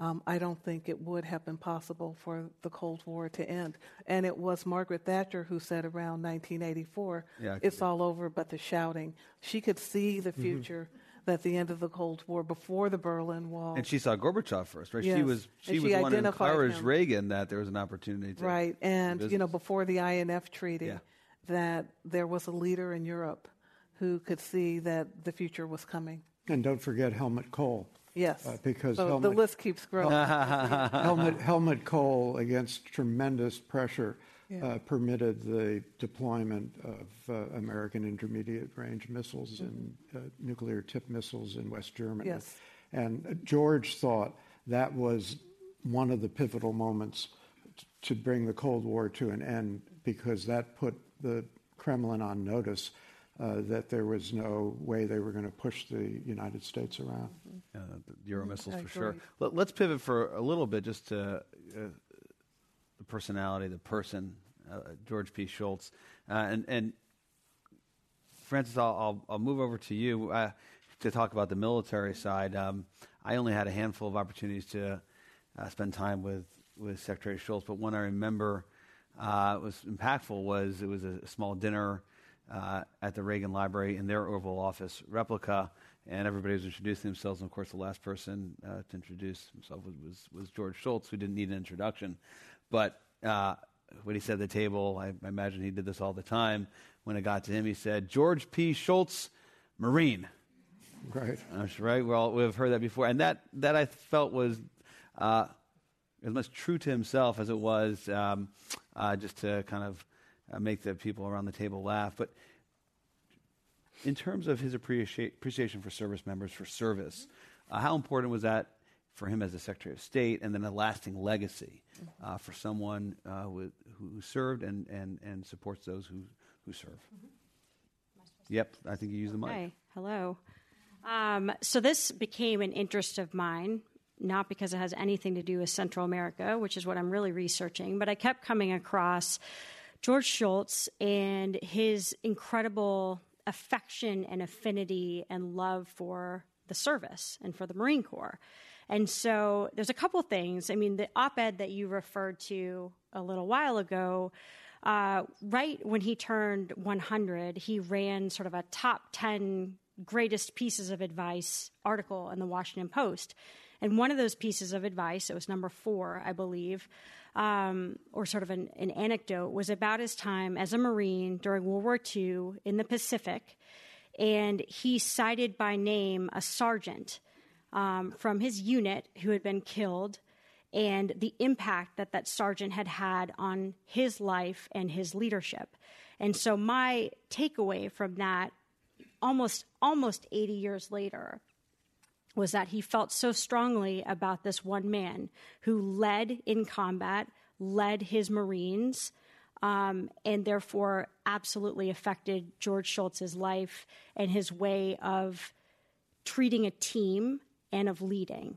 um, I don't think it would have been possible for the Cold War to end. And it was Margaret Thatcher who said around 1984, Yeah, it's all over but the shouting. She could see the future. At the end of the Cold War, before the Berlin Wall, And she saw Gorbachev first, right? She was she, And was one who identified encouraged him. Reagan that there was an opportunity to right? And you know, before the INF treaty, Yeah. that there was a leader in Europe who could see that the future was coming. And don't forget Helmut Kohl. Yes, Uh, because so the list keeps growing. Helmut, Helmut Kohl, against tremendous pressure, uh, permitted the deployment of uh, American intermediate range missiles and uh, nuclear tip missiles in West Germany. Yes. And uh, George thought that was one of the pivotal moments t- to bring the Cold War to an end because that put the Kremlin on notice that there was no way they were going to push the United States around. uh, the Euro missiles for sure. Let, let's pivot for a little bit just to uh, the personality, the person, uh, George P. Shultz, uh, and and Frances, I'll, I'll I'll move over to you uh, to talk about the military side. Um, I only had a handful of opportunities to uh, spend time with with Secretary Shultz, but one I remember uh, was impactful was it was a small dinner uh, at the Reagan Library in their Oval Office replica, and everybody was introducing themselves. And of course, the last person uh, to introduce himself was, was, was George Shultz, who didn't need an introduction. But uh, when he said the table, I, I imagine he did this all the time. When it got to him, he said, George P. Shultz, Marine. Right. That's right. Well, we've heard that before, and that that I felt was uh, as much true to himself as it was um, uh, just to kind of uh, make the people around the table laugh. But in terms of his appreciate, appreciation for service members for service, uh, how important was that for him as a Secretary of State, and then a lasting legacy uh, for someone uh, with, who served and, and, and supports those who, who serve? Yep, I think you use the mic. Hi, hello. Um, so this became an interest of mine, not because it has anything to do with Central America, which is what I'm really researching, but I kept coming across George Shultz and his incredible affection and affinity and love for the service and for the Marine Corps. And so there's a couple things. I mean, the op ed that you referred to a little while ago, uh, right when he turned 100, he ran sort of a top 10 greatest pieces of advice article in the Washington Post. And one of those pieces of advice, it was number four, I believe, um, or sort of an, an anecdote, was about his time as a Marine during World War II in the Pacific. And he cited by name a sergeant um, from his unit who had been killed and the impact that that sergeant had had on his life and his leadership. And so my takeaway from that almost almost 80 years later was that he felt so strongly about this one man who led in combat, led his Marines, um, and therefore absolutely affected George Shultz's life and his way of treating a team and of leading.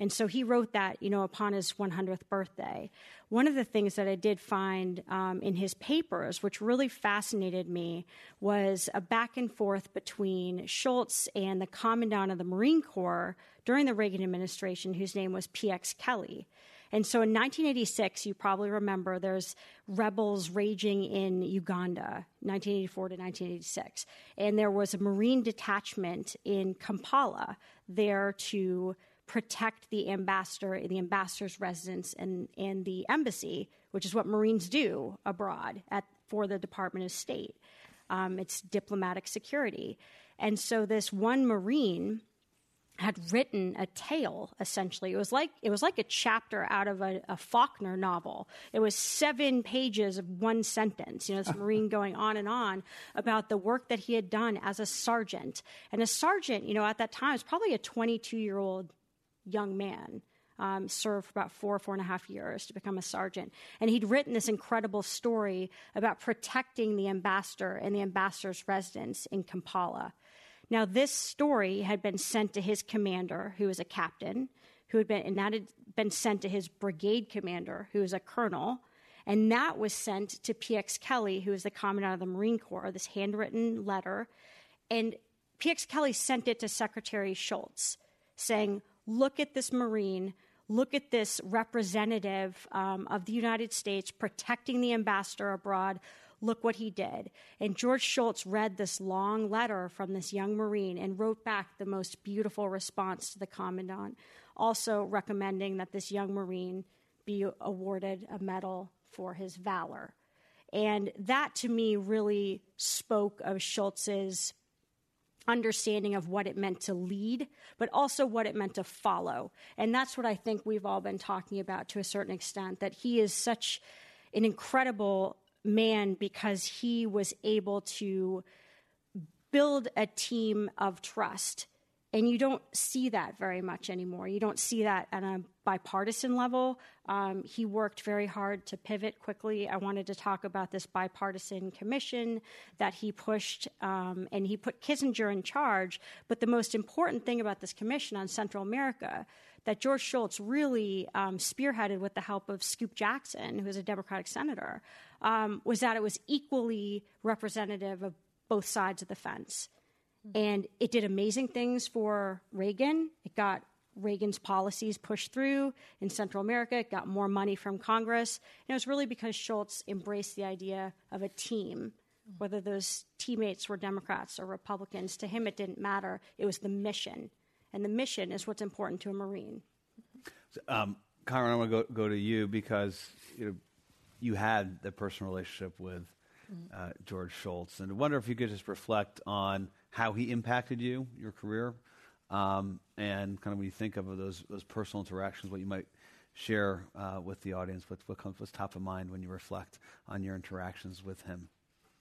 And so he wrote that, you know, upon his 100th birthday. One of the things that I did find um, in his papers, which really fascinated me, was a back and forth between Shultz and the commandant of the Marine Corps during the Reagan administration, whose name was P.X. Kelley. And so in 1986, you probably remember there's rebels raging in Uganda, 1984 to 1986. And there was a Marine detachment in Kampala there to protect the ambassador, the ambassador's residence, and, and the embassy, which is what Marines do abroad at, for the Department of State. Um, it's diplomatic security. And so this one Marine had written a tale essentially it was like it was like a chapter out of a, a, faulkner novel it was seven pages of one sentence you know this marine going on and on about the work that he had done as a sergeant and a sergeant you know at that time was probably a 22 year old young man um, served for about four, four and a half years to become a sergeant. And he'd written this incredible story about protecting the ambassador and the ambassador's residence in Kampala. Now, this story had been sent to his commander, who was a captain, who had been, and that had been sent to his brigade commander, who was a colonel. And that was sent to P.X. Kelley, who was the Commandant of the Marine Corps, this handwritten letter. And P.X. Kelley sent it to Secretary Shultz, saying, Look at this Marine, look at this representative um, of the United States protecting the ambassador abroad. Look what he did. And George Shultz read this long letter from this young Marine and wrote back the most beautiful response to the Commandant, also recommending that this young Marine be awarded a medal for his valor. And that to me really spoke of Shultz's understanding of what it meant to lead, but also what it meant to follow. And that's what I think we've all been talking about to a certain extent that he is such an incredible man because he was able to build a team of trust and you don't see that very much anymore. You don't see that at a bipartisan level. Um, he worked very hard to pivot quickly. I wanted to talk about this bipartisan commission that he pushed, um, and he put Kissinger in charge. But the most important thing about this commission on Central America that George Shultz really um, spearheaded with the help of Scoop Jackson, who was a Democratic senator, um, was that it was equally representative of both sides of the fence. And it did amazing things for Reagan. It got Reagan's policies pushed through in Central America. It got more money from Congress. And it was really because Shultz embraced the idea of a team, whether those teammates were Democrats or Republicans. To him, it didn't matter. It was the mission. And the mission is what's important to a Marine. Um, Kiron, I want to go, go to you because you, know, you had the personal relationship with uh, George Shultz. And I wonder if you could just reflect on how he impacted you, your career, um, and kind of when you think of those those personal interactions, what you might share uh, with the audience, what, what comes what's top of mind when you reflect on your interactions with him.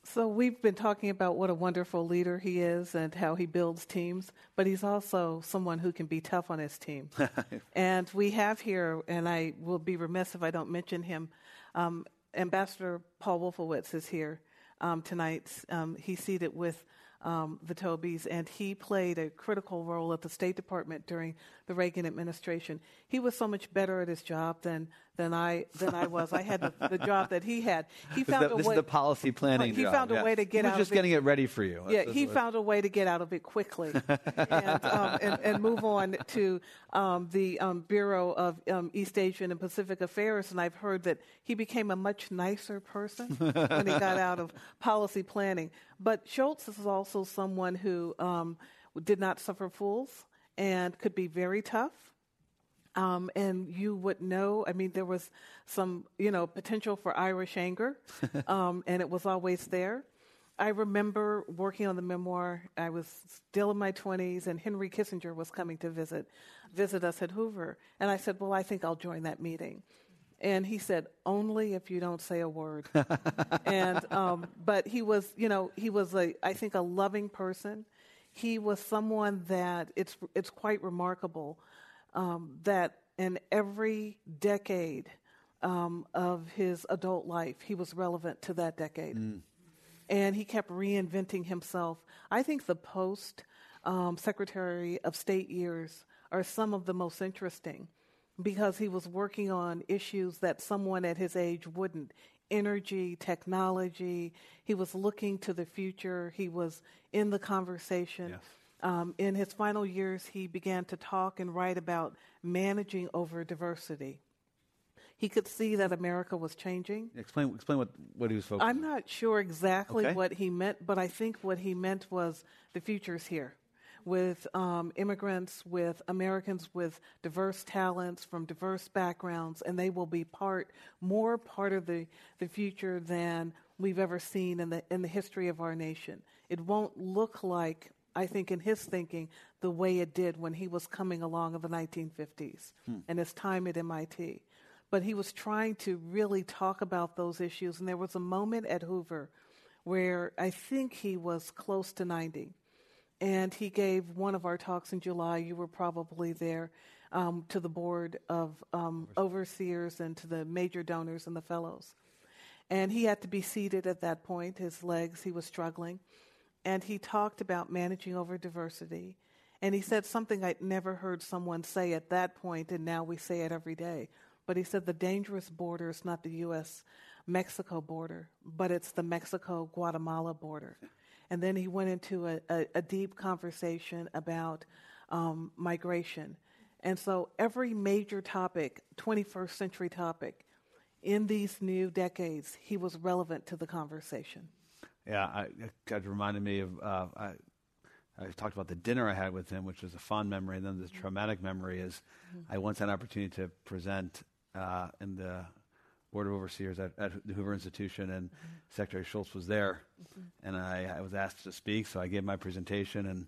So we've been talking about what a wonderful leader he is and how he builds teams, but he's also someone who can be tough on his team. and we have here, and I will be remiss if I don't mention him. Um, Ambassador Paul Wolfowitz is here um, tonight. Um, he's seated with um, the Tobys, and he played a critical role at the State Department during the Reagan administration. He was so much better at his job than than I than I was. I had the, the job that he had. He found this a way. This is the policy planning. He job, found a yeah. way to get he was out. Just of getting it. it ready for you. Yeah, That's- he found a way to get out of it quickly and, um, and, and move on to um, the um, Bureau of um, East Asian and Pacific Affairs. And I've heard that he became a much nicer person when he got out of policy planning. But Shultz is also someone who um, did not suffer fools and could be very tough. Um, and you would know, I mean, there was some, you know, potential for Irish anger, um, and it was always there. I remember working on the memoir. I was still in my 20s, and Henry Kissinger was coming to visit visit us at Hoover. And I said, Well, I think I'll join that meeting. And he said, Only if you don't say a word. and, um, but he was, you know, he was, a, I think, a loving person. He was someone that it's, it's quite remarkable um, that in every decade um, of his adult life, he was relevant to that decade. And he kept reinventing himself. I think the post um, Secretary of State years are some of the most interesting because he was working on issues that someone at his age wouldn't energy, technology. He was looking to the future, he was in the conversation. Yes. Um, in his final years, he began to talk and write about managing over diversity. He could see that America was changing. Explain, explain what, what he was focused I'm not sure exactly Okay. what he meant, but I think what he meant was the future's here with um, immigrants, with Americans with diverse talents from diverse backgrounds, and they will be part, more part of the, the future than we've ever seen in the, in the history of our nation. It won't look like, I think, in his thinking, the way it did when he was coming along in the 1950s and his time at MIT but he was trying to really talk about those issues. And there was a moment at Hoover where I think he was close to 90. And he gave one of our talks in July. You were probably there um, to the board of um, overseers and to the major donors and the fellows. And he had to be seated at that point, his legs, he was struggling. And he talked about managing over diversity. And he said something I'd never heard someone say at that point, and now we say it every day. But he said the dangerous border is not the U.S. Mexico border, but it's the Mexico Guatemala border. And then he went into a, a, a deep conversation about um, migration. And so every major topic, 21st century topic, in these new decades, he was relevant to the conversation. Yeah, I, it reminded me of uh, I, I talked about the dinner I had with him, which was a fond memory, and then the mm-hmm. traumatic memory is mm-hmm. I once had an opportunity to present uh, in the Board of Overseers at, at the Hoover Institution, and mm-hmm. Secretary Shultz was there, mm-hmm. and I, I, was asked to speak, so I gave my presentation and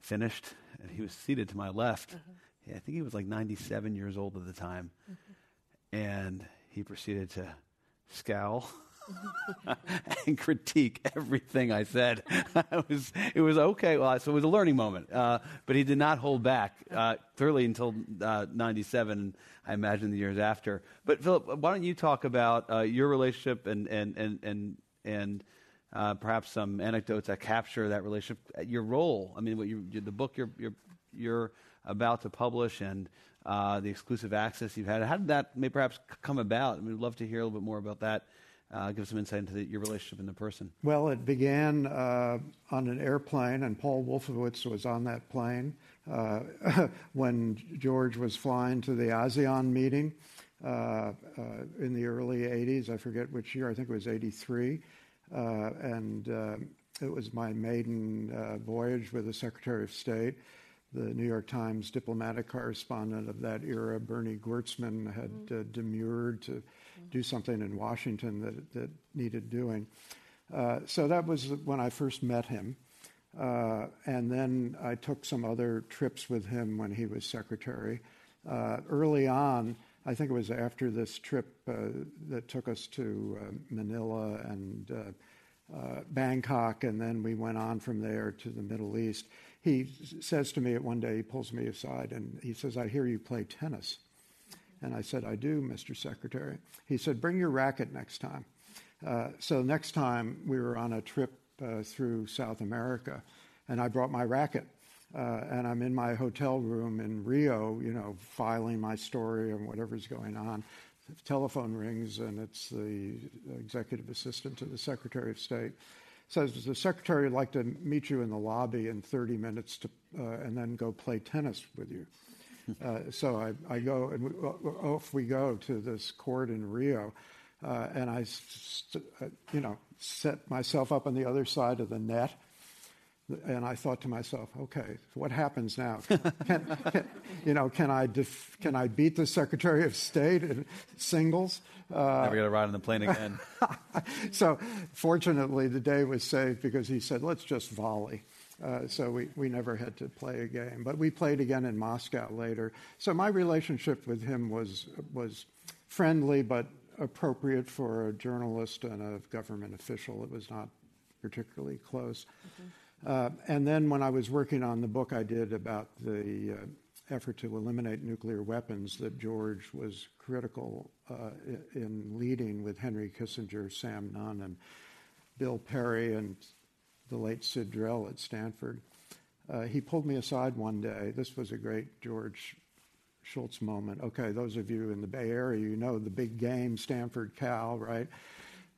finished, and he was seated to my left. Yeah, uh-huh. I think he was like 97 years old at the time, mm-hmm. and he proceeded to scowl. and critique everything I said. it was it was okay. Well, so it was a learning moment, uh, but he did not hold back uh, thoroughly until '97. Uh, I imagine the years after. But Philip, why don't you talk about uh, your relationship and and and and and uh, perhaps some anecdotes that capture that relationship, your role. I mean, what you, the book you're you're you're about to publish and uh, the exclusive access you've had. How did that may perhaps come about? I mean, we'd love to hear a little bit more about that uh, give some insight into the, your relationship in the person. Well, it began uh, on an airplane, and Paul Wolfowitz was on that plane uh, when George was flying to the ASEAN meeting uh, uh, in the early 80s. I forget which year, I think it was 83. Uh, and it was my maiden voyage with the Secretary of State the New York Times diplomatic correspondent of that era, Bernie Gwertzman, had mm-hmm. uh, demurred to do something in Washington that, that needed doing. Uh, so that was when I first met him. Uh, and then I took some other trips with him when he was secretary. Uh, early on, I think it was after this trip uh, that took us to uh, Manila and uh, Bangkok, and then we went on from there to the Middle East. He says to me one day, he pulls me aside and he says, I hear you play tennis. And I said, I do, Mr. Secretary. He said, Bring your racket next time. Uh, so next time we were on a trip uh, through South America, and I brought my racket. Uh, and I'm in my hotel room in Rio, you know, filing my story and whatever's going on. The telephone rings, and it's the executive assistant to the Secretary of State. Says the secretary would like to meet you in the lobby in 30 minutes to, uh, and then go play tennis with you. Uh, so I, I, go and we, off we go to this court in Rio, uh, and I, st- uh, you know, set myself up on the other side of the net, and I thought to myself, okay, what happens now? Can, can, you know, can I def- can I beat the Secretary of State in singles? Uh, Never got to ride on the plane again. so, fortunately, the day was saved because he said, let's just volley. Uh, so we, we never had to play a game. But we played again in Moscow later. So my relationship with him was, was friendly but appropriate for a journalist and a government official. It was not particularly close. Mm-hmm. Uh, and then when I was working on the book I did about the uh, effort to eliminate nuclear weapons that George was critical uh, in leading with Henry Kissinger, Sam Nunn, and Bill Perry, and the late Sid Drell at Stanford. Uh, he pulled me aside one day. This was a great George Shultz moment. Okay, those of you in the Bay Area, you know the big game, Stanford Cal, right?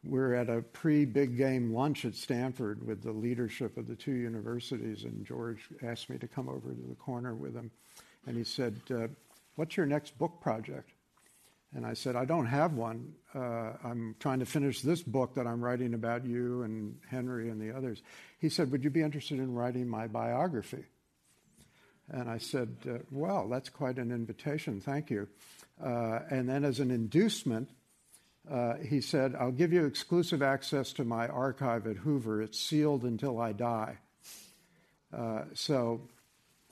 We're at a pre big game lunch at Stanford with the leadership of the two universities, and George asked me to come over to the corner with him. And he said, uh, What's your next book project? And I said, I don't have one. Uh, I'm trying to finish this book that I'm writing about you and Henry and the others. He said, Would you be interested in writing my biography? And I said, uh, Well, that's quite an invitation. Thank you. Uh, and then, as an inducement, uh, he said, I'll give you exclusive access to my archive at Hoover. It's sealed until I die. Uh, so,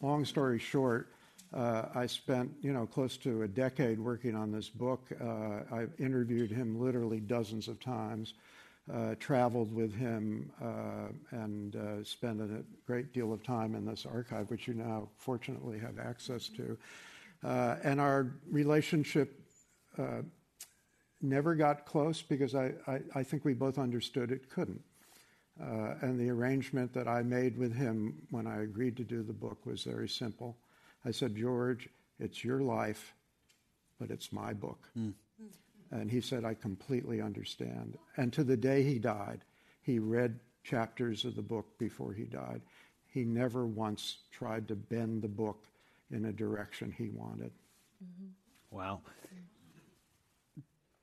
long story short, I spent, you know, close to a decade working on this book. Uh, I interviewed him literally dozens of times, uh, traveled with him, uh, and uh, spent a great deal of time in this archive, which you now fortunately have access to. Uh, and our relationship never got close because I, think we both understood it couldn't. and the arrangement that I made with him when I agreed to do the book was very simple. I said, George, it's your life, but it's my book. Mm. And he said, I completely understand. And to the day he died, he read chapters of the book before he died. He never once tried to bend the book in a direction he wanted. Mm-hmm. Wow.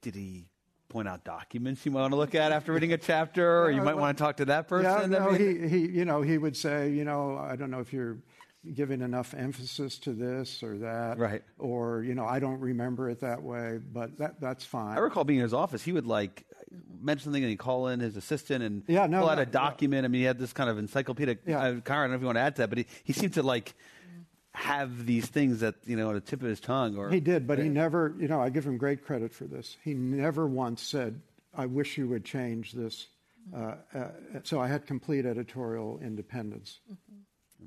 Did he point out documents you might want to look at after reading a chapter, or you might want to talk to that person? Yeah, no, he, he, you know, he would say, you know, I don't know if you're giving enough emphasis to this or that, right? Or you know, I don't remember it that way, but that that's fine. I recall being in his office. He would like mention something and he'd call in his assistant and yeah, no, pull out no, a document. No. I mean, he had this kind of encyclopedic. Yeah. Uh, I don't know if you want to add to that, but he, he seemed to like have these things that you know on the tip of his tongue. Or he did, but he never. You know, I give him great credit for this. He never once said, "I wish you would change this." Uh, uh, so I had complete editorial independence. Mm-hmm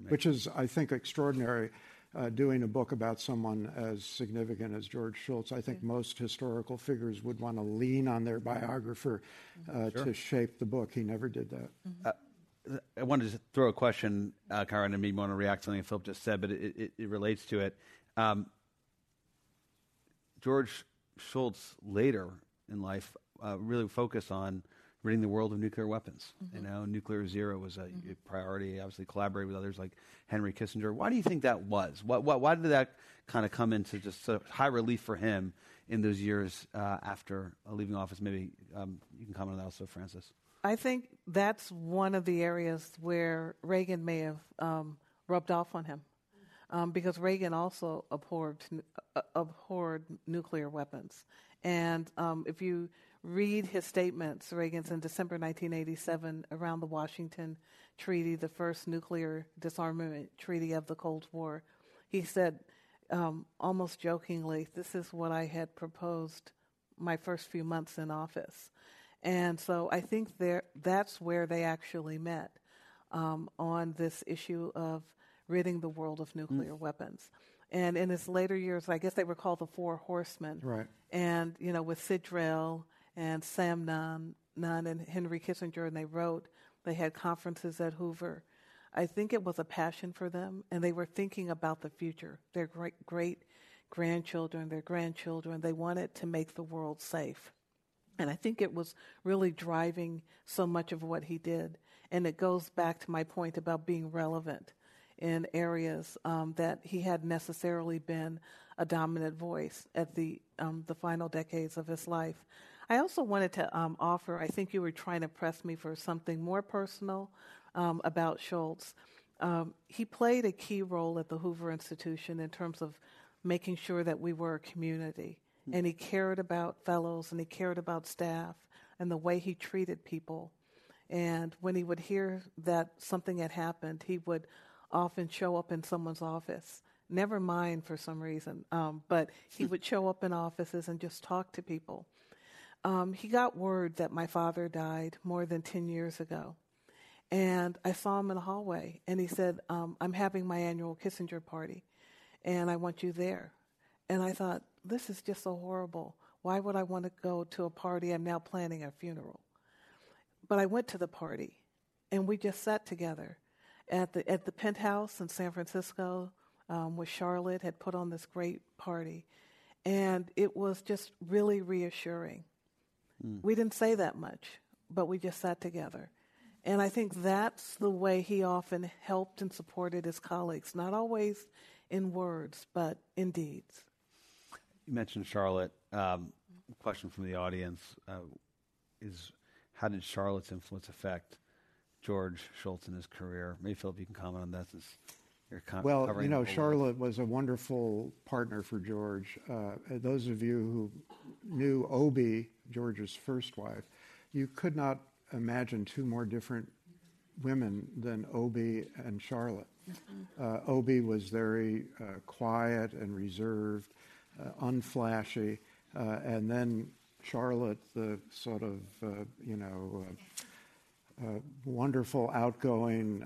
which is, I think, extraordinary. Uh, doing a book about someone as significant as George Shultz, I think most historical figures would want to lean on their biographer uh, sure. to shape the book. He never did that. Mm-hmm. Uh, I wanted to throw a question, uh, Kiron, and me want to react to something Philip just said, but it, it, it relates to it. Um, George Shultz later in life uh, really focused on ridding the world of nuclear weapons. Mm-hmm. You know, nuclear zero was a, mm-hmm. priority. Obviously, collaborate with others like Henry Kissinger. Why do you think that was? What, what, why did that kind of come into just high relief for him in those years uh, after leaving office? Maybe um, you can comment on that also, Frances. I think that's one of the areas where Reagan may have um, rubbed off on him. Um, because Reagan also abhorred, uh, abhorred nuclear weapons. And um, if you read his statements, Reagan's in December 1987 around the Washington Treaty, the first nuclear disarmament treaty of the Cold War. He said, um, almost jokingly, this is what I had proposed my first few months in office. And so I think there, that's where they actually met um, on this issue of ridding the world of nuclear mm. weapons. And in his later years, I guess they were called the Four Horsemen. Right. And, you know, with Sid Drell and Sam Nunn, Nunn and Henry Kissinger, and they wrote. They had conferences at Hoover. I think it was a passion for them, and they were thinking about the future. Their great great grandchildren, their grandchildren. They wanted to make the world safe. And I think it was really driving so much of what he did. And it goes back to my point about being relevant in areas um, that he had necessarily been a dominant voice at the um, the final decades of his life. I also wanted to um, offer, I think you were trying to press me for something more personal um, about Shultz. Um, he played a key role at the Hoover Institution in terms of making sure that we were a community. And he cared about fellows and he cared about staff and the way he treated people. And when he would hear that something had happened, he would often show up in someone's office. Never mind for some reason, um, but he would show up in offices and just talk to people um, he got word that my father died more than 10 years ago. And I saw him in the hallway, and he said, um, I'm having my annual Kissinger party, and I want you there. And I thought, this is just so horrible. Why would I want to go to a party? I'm now planning a funeral. But I went to the party, and we just sat together at the, at the penthouse in San Francisco um, with Charlotte, had put on this great party. And it was just really reassuring Mm. We didn't say that much, but we just sat together. And I think that's the way he often helped and supported his colleagues, not always in words, but in deeds. You mentioned Charlotte. Um, question from the audience uh, is how did Charlotte's influence affect George Shultz in his career? Maybe, Philip, you can comment on that since you're con- Well, you know, Charlotte was a wonderful partner for George. Uh, those of you who knew Obie George's first wife, you could not imagine two more different women than Obie and Charlotte. Uh, Obie was very uh, quiet and reserved, uh, unflashy, uh, and then Charlotte, the sort of uh, you know. Uh, wonderful, outgoing,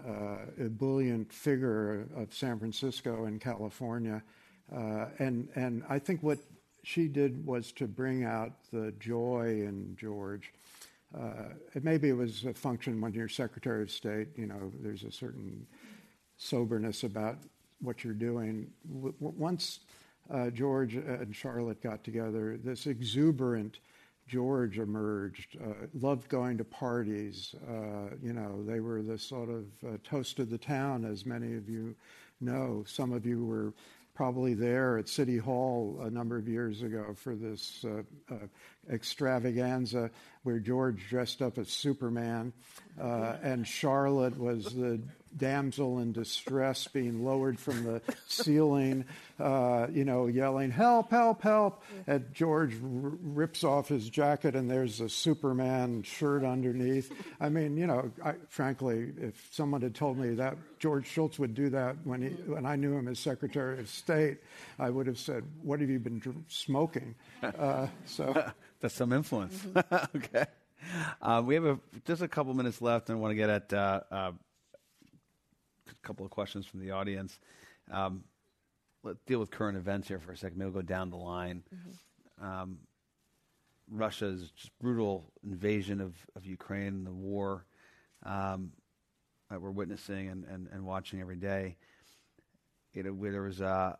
ebullient figure of San Francisco and California, and and I think what she did was to bring out the joy in George. Uh, maybe it was a function when you're Secretary of State, you know, there's a certain soberness about what you're doing. W- once uh, George and Charlotte got together, this exuberant George emerged, uh, loved going to parties. Uh, you know, they were the sort of uh, toast of the town, as many of you know. Some of you were probably there at City Hall a number of years ago for this uh, uh, extravaganza where George dressed up as Superman uh, and Charlotte was the damsel in distress being lowered from the ceiling, uh, you know, yelling, help, help, help. And George r- rips off his jacket and there's a Superman shirt underneath. I mean, you know, I, frankly, if someone had told me that George Shultz would do that when, he, when I knew him as Secretary of State, I would have said, what have you been dr- smoking? Uh, so That's some influence. Okay. Uh, we have a, just a couple minutes left and I want to get at uh, uh, a couple of questions from the audience. Um, let's deal with current events here for a second. Maybe we'll go down the line. Mm-hmm. Um, Russia's just brutal invasion of, of Ukraine, the war um, that we're witnessing and, and, and watching every day. You know, there was a,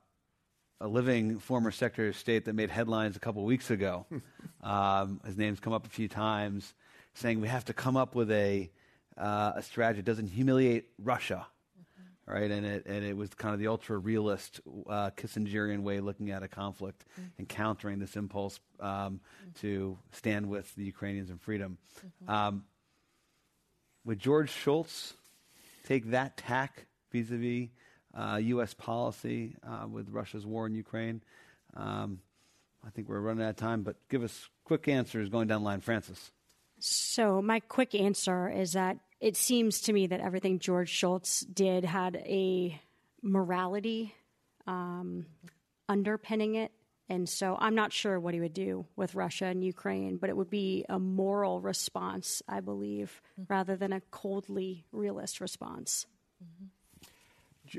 a living former Secretary of State that made headlines a couple of weeks ago. um, his name's come up a few times, saying we have to come up with a, uh, a strategy that doesn't humiliate Russia right? And it and it was kind of the ultra realist uh, Kissingerian way looking at a conflict mm-hmm. and countering this impulse um, mm-hmm. to stand with the Ukrainians in freedom. Mm-hmm. Um, would George Shultz take that tack vis-a-vis uh, U.S. policy uh, with Russia's war in Ukraine? Um, I think we're running out of time, but give us quick answers going down the line, Frances. So my quick answer is that it seems to me that everything George Shultz did had a morality um, underpinning it. And so I'm not sure what he would do with Russia and Ukraine, but it would be a moral response, I believe, mm-hmm. rather than a coldly realist response. Mm-hmm.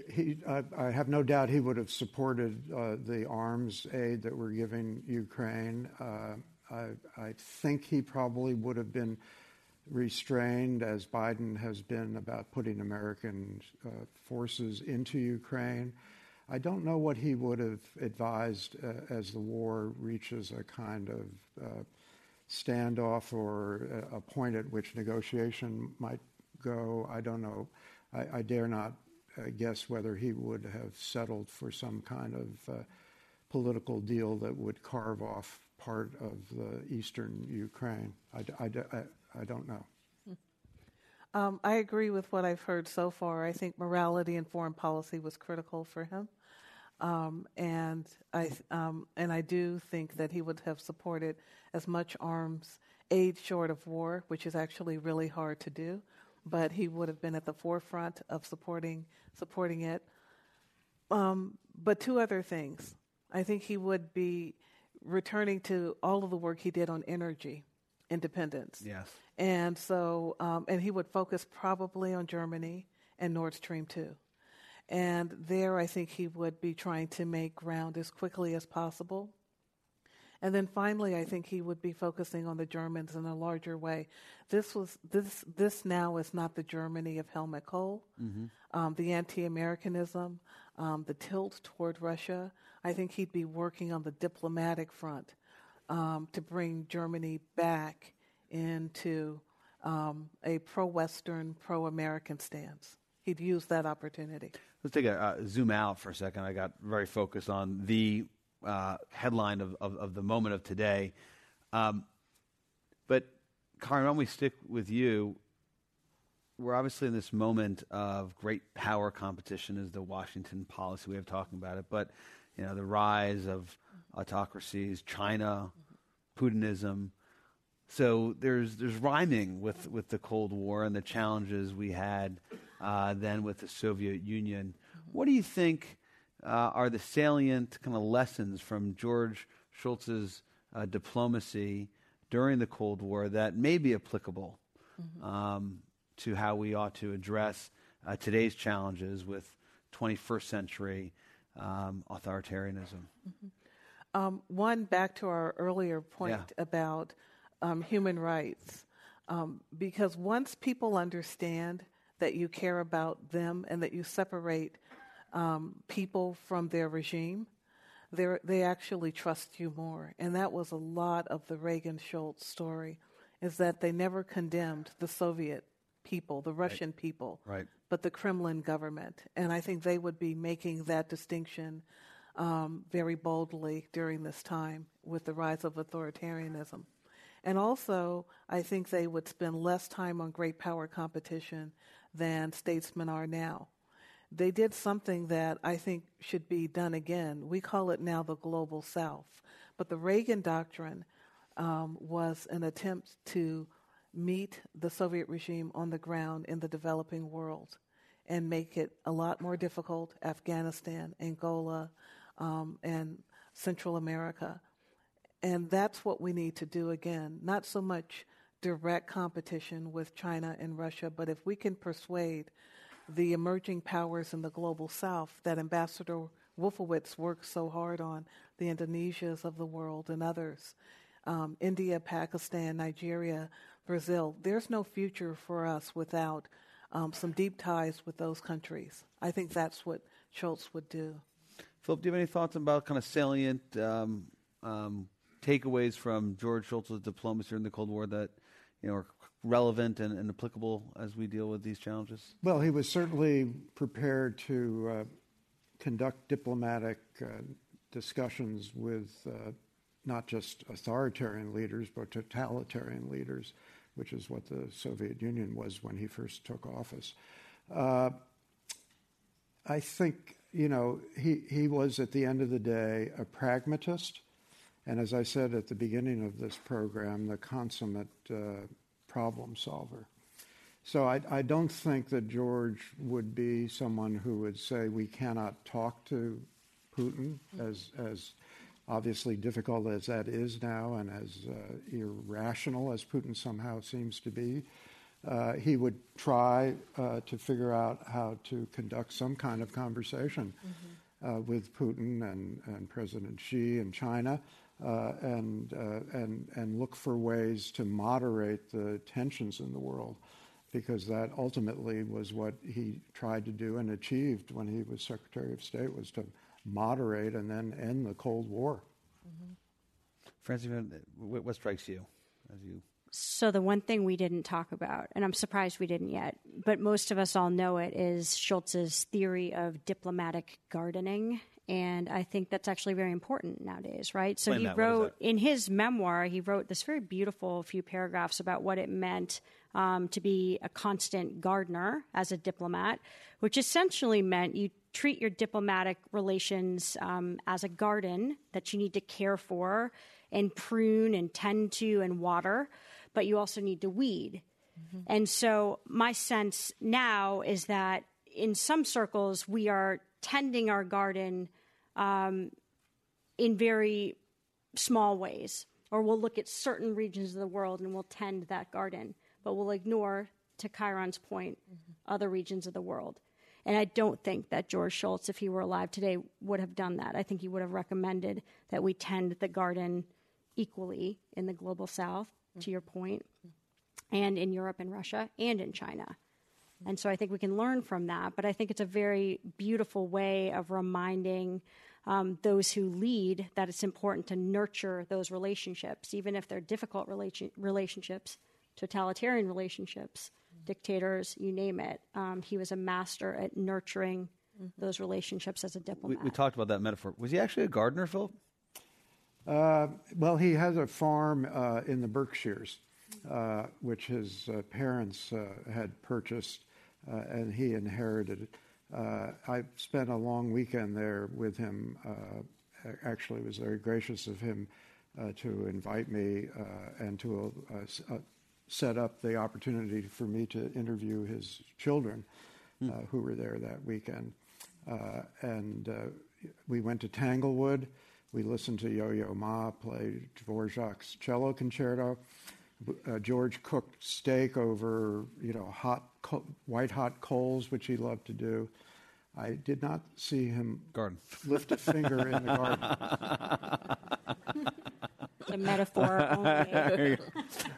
He, I, I, have no doubt he would have supported uh, the arms aid that we're giving Ukraine. Uh, I, I, think he probably would have been restrained, as Biden has been about putting American uh, forces into Ukraine. I don't know what he would have advised uh, as the war reaches a kind of uh, standoff or a, a, point at which negotiation might go. I don't know. I, I dare not uh, guess whether he would have settled for some kind of uh, political deal that would carve off part of the eastern Ukraine. I, I, I, don't know. Um, I agree with what I've heard so far. I think morality and foreign policy was critical for him, um, and I um, and I do think that he would have supported as much arms aid short of war, which is actually really hard to do, but he would have been at the forefront of supporting supporting it. Um, but two other things, I think he would be returning to all of the work he did on energy independence. Yes. And so, um, and he would focus probably on Germany and Nord Stream 2. And there, I think he would be trying to make ground as quickly as possible. And then finally, I think he would be focusing on the Germans in a larger way. This was this this now is not the Germany of Helmut Kohl, mm-hmm. um, the anti-Americanism, um, the tilt toward Russia. I think he'd be working on the diplomatic front um, to bring Germany back into um, a pro Western, pro American stance. He'd use that opportunity. Let's take a uh, zoom out for a second. I got very focused on the uh, headline of, of, of, the moment of today. Um, but, Kiron, why don't we stick with you? We're obviously in this moment of great power competition, is the Washington policy way of talking about it. But, you know, the rise of autocracies, China, Putinism. So there's there's rhyming with, with the Cold War and the challenges we had uh, then with the Soviet Union. What do you think uh, are the salient kind of lessons from George Shultz's uh, diplomacy during the Cold War that may be applicable mm-hmm. um, to how we ought to address uh, today's challenges with 21st century um, authoritarianism? Mm-hmm. Um, one, back to our earlier point yeah. about um, human rights, um, because once people understand that you care about them and that you separate um, people from their regime, they actually trust you more. And that was a lot of the Reagan Shultz story, is that they never condemned the Soviet people, the Russian right. people, right. but the Kremlin government. And I think they would be making that distinction um, very boldly during this time with the rise of authoritarianism. And also, I think they would spend less time on great power competition than statesmen are now. They did something that I think should be done again. We call it now the global south. But the Reagan doctrine um, was an attempt to meet the Soviet regime on the ground in the developing world and make it a lot more difficult. Afghanistan, Angola, um, and Central America. And that's what we need to do again. Not so much direct competition with China and Russia, but if we can persuade the emerging powers in the global south that Ambassador Wolfowitz works so hard on, the Indonesias of the world and others, um, India, Pakistan, Nigeria, Brazil, there's no future for us without um, some deep ties with those countries. I think that's what Shultz would do. Philip, do you have any thoughts about kind of salient um, um, takeaways from George Shultz's diplomacy during the Cold War that you know are relevant and, and, applicable as we deal with these challenges? Well, he was certainly prepared to uh, conduct diplomatic uh, discussions with uh, not just authoritarian leaders, but totalitarian leaders, which is what the Soviet Union was when he first took office. Uh, I think you know, he, he was at the end of the day a pragmatist, and as I said at the beginning of this program, the consummate uh, problem solver. So I, I, don't think that George would be someone who would say we cannot talk to Putin, as as obviously difficult as that is now, and as uh, irrational as Putin somehow seems to be. Uh, he would try uh, to figure out how to conduct some kind of conversation mm-hmm. uh, with Putin and, and, President Xi in China, uh, and uh, and and look for ways to moderate the tensions in the world, because that ultimately was what he tried to do and achieved when he was Secretary of State was to moderate and then end the Cold War. Mm-hmm. Francie, what strikes you as you so, the one thing we didn't talk about, and I'm surprised we didn't yet, but most of us all know it, is Shultz's theory of diplomatic gardening. And I think that's actually very important nowadays, right? So, Explain he that. wrote in his memoir, he wrote this very beautiful few paragraphs about what it meant um, to be a constant gardener as a diplomat, which essentially meant you treat your diplomatic relations um, as a garden that you need to care for and prune and tend to and water but you also need to weed. Mm-hmm. And so my sense now is that in some circles we are tending our garden um, in very small ways, or we'll look at certain regions of the world and we'll tend that garden, but we'll ignore, to Kiron's point, mm-hmm. other regions of the world. And I don't think that George Shultz, if he were alive today, would have done that. I think he would have recommended that we tend the garden equally in the global south to your point, and in Europe and Russia and in China. And so I think we can learn from that. But I think it's a very beautiful way of reminding um, those who lead that it's important to nurture those relationships, even if they're difficult relation- relationships, totalitarian relationships, dictators, you name it. Um, he was a master at nurturing mm-hmm. those relationships as a diplomat. We, we, talked about that metaphor. Was he actually a gardener, Philip? Uh, well, he has a farm uh, in the Berkshires, uh, which his uh, parents uh, had purchased, uh, and he inherited it. I spent a long weekend there with him. actually, it was very gracious of him to invite me and to set up the opportunity for me to interview his children mm. who were there that weekend. and we went to Tanglewood. We listened to Yo Yo Ma play Dvorak's cello concerto. Uh, George cooked steak over, you know, hot, co- white hot coals, which he loved to do. I did not see him garden. lift a finger in the garden. a metaphor only.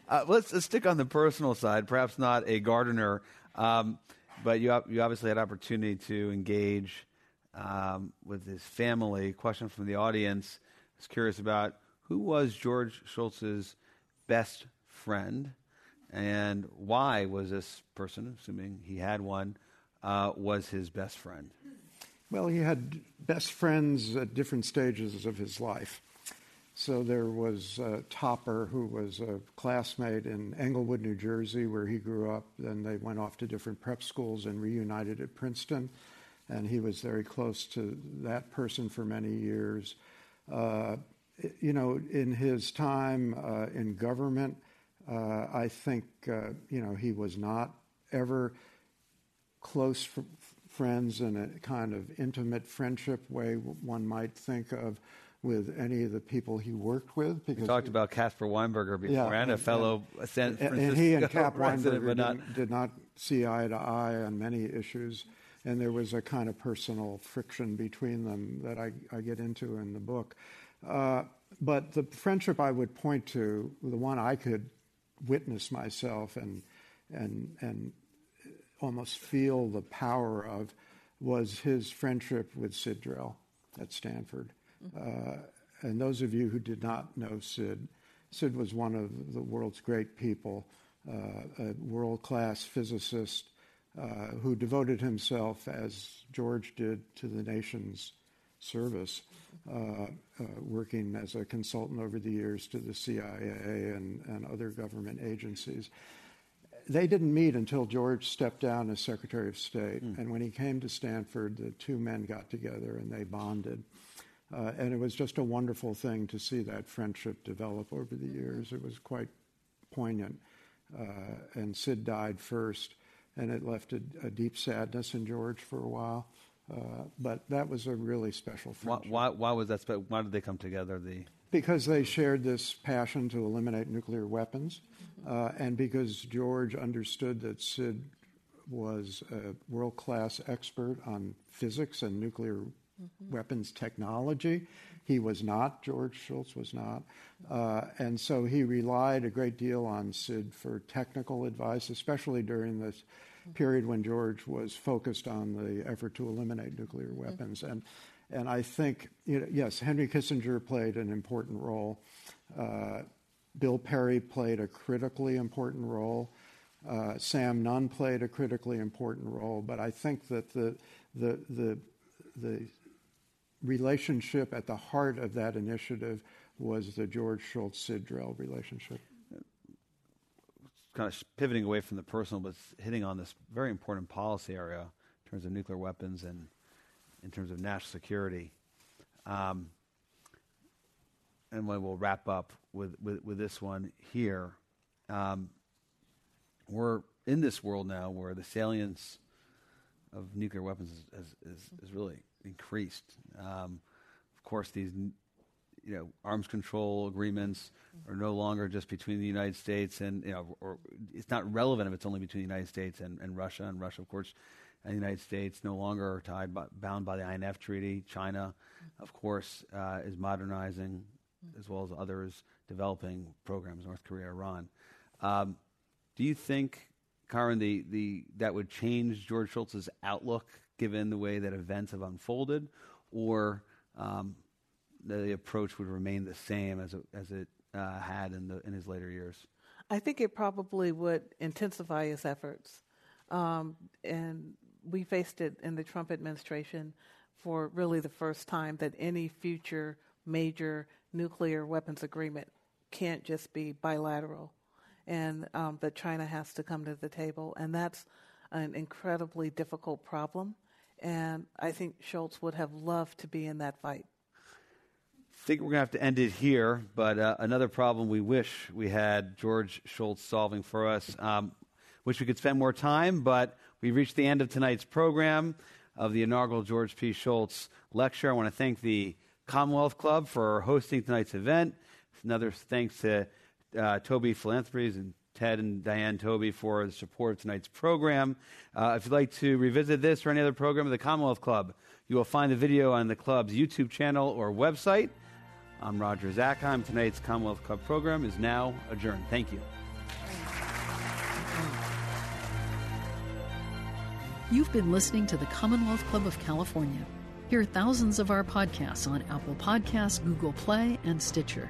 uh, let's, let's, stick on the personal side. Perhaps not a gardener, um, but you you obviously had opportunity to engage um, with his family. Question from the audience is curious about who was George Shultz's best friend, and why was this person, assuming he had one, uh, was his best friend? Well, he had best friends at different stages of his life. So there was uh, Topper, who was a classmate in Englewood, New Jersey, where he grew up. Then they went off to different prep schools and reunited at Princeton. And he was very close to that person for many years. Uh, you know, in his time uh, in government, uh, I think, uh, you know, he was not ever close friends in a kind of intimate friendship way one might think of with any of the people he worked with. Because we talked about Caspar Weinberger before, yeah, and, and, a fellow and, San Francisco and he and Cap Weinberger not, did not see eye to eye on many issues, and there was a kind of personal friction between them that I, I get into in the book. Uh, but the friendship I would point to, the one I could witness myself and and and almost feel the power of, was his friendship with Sid Drell at Stanford. Uh, and those of you who did not know Sid, Sid was one of the world's great people, uh, a world class physicist uh, who devoted himself, as George did, to the nation's service, uh, uh, working as a consultant over the years to the CIA and, and other government agencies they didn't meet until George stepped down as Secretary of State. Mm. And when he came to Stanford, the two men got together and they bonded. Uh, and it was just a wonderful thing to see that friendship develop over the years. It was quite poignant. Uh, and Sid died first, and it left a, a, deep sadness in George for a while. Uh, but that was a really special friendship. Why, why, why was that? Spe- why did they come together? The because they shared this passion to eliminate nuclear weapons, uh, and because George understood that Sid was a world class expert on physics and nuclear mm-hmm. weapons technology. He was not, George Shultz was not. Uh, and so he relied a great deal on Sid for technical advice, especially during this period when George was focused on the effort to eliminate nuclear mm-hmm. weapons. Mm-hmm. And, and I think, you know, yes, Henry Kissinger played an important role. Uh, Bill Perry played a critically important role. Uh, Sam Nunn played a critically important role, but I think that the the the the relationship at the heart of that initiative was the George Shultz Sid Drell relationship. Kind of pivoting away from the personal, but hitting on this very important policy area in terms of nuclear weapons and in terms of national security. Um, and we'll wrap up with, with, with this one here. Um, we're in this world now where the salience of nuclear weapons is, is, is, is really increased. Um, of course, these you know arms control agreements are no longer just between the United States and you know, or it's not relevant if it's only between the United States and, and Russia. And Russia, of course, and the United States no longer are tied by, bound by the INF Treaty. China, of course, uh, is modernizing as well as others developing programs. North Korea, Iran. Um, do you think, Kiron, the, the that would change George Shultz's outlook given the way that events have unfolded, or um, the approach would remain the same as it, as it uh, had in, the, in his later years? I think it probably would intensify his efforts. Um, and we faced it in the Trump administration for really the first time that any future major nuclear weapons agreement can't just be bilateral, and um, that China has to come to the table. And that's an incredibly difficult problem. And I think Shultz would have loved to be in that fight. I think we're going to have to end it here, but uh, another problem we wish we had George Shultz solving for us. Um, wish we could spend more time, but we've reached the end of tonight's program of the inaugural George P. Shultz lecture. I want to thank the Commonwealth Club for hosting tonight's event. Another thanks to uh, Taube Philanthropies and Tad and Dianne Taube for the support of tonight's program. Uh, if you'd like to revisit this or any other program of the Commonwealth Club, you will find the video on the club's YouTube channel or website. I'm Roger Zakheim. Tonight's Commonwealth Club program is now adjourned. Thank you. You've been listening to the Commonwealth Club of California. Hear thousands of our podcasts on Apple Podcasts, Google Play, and Stitcher.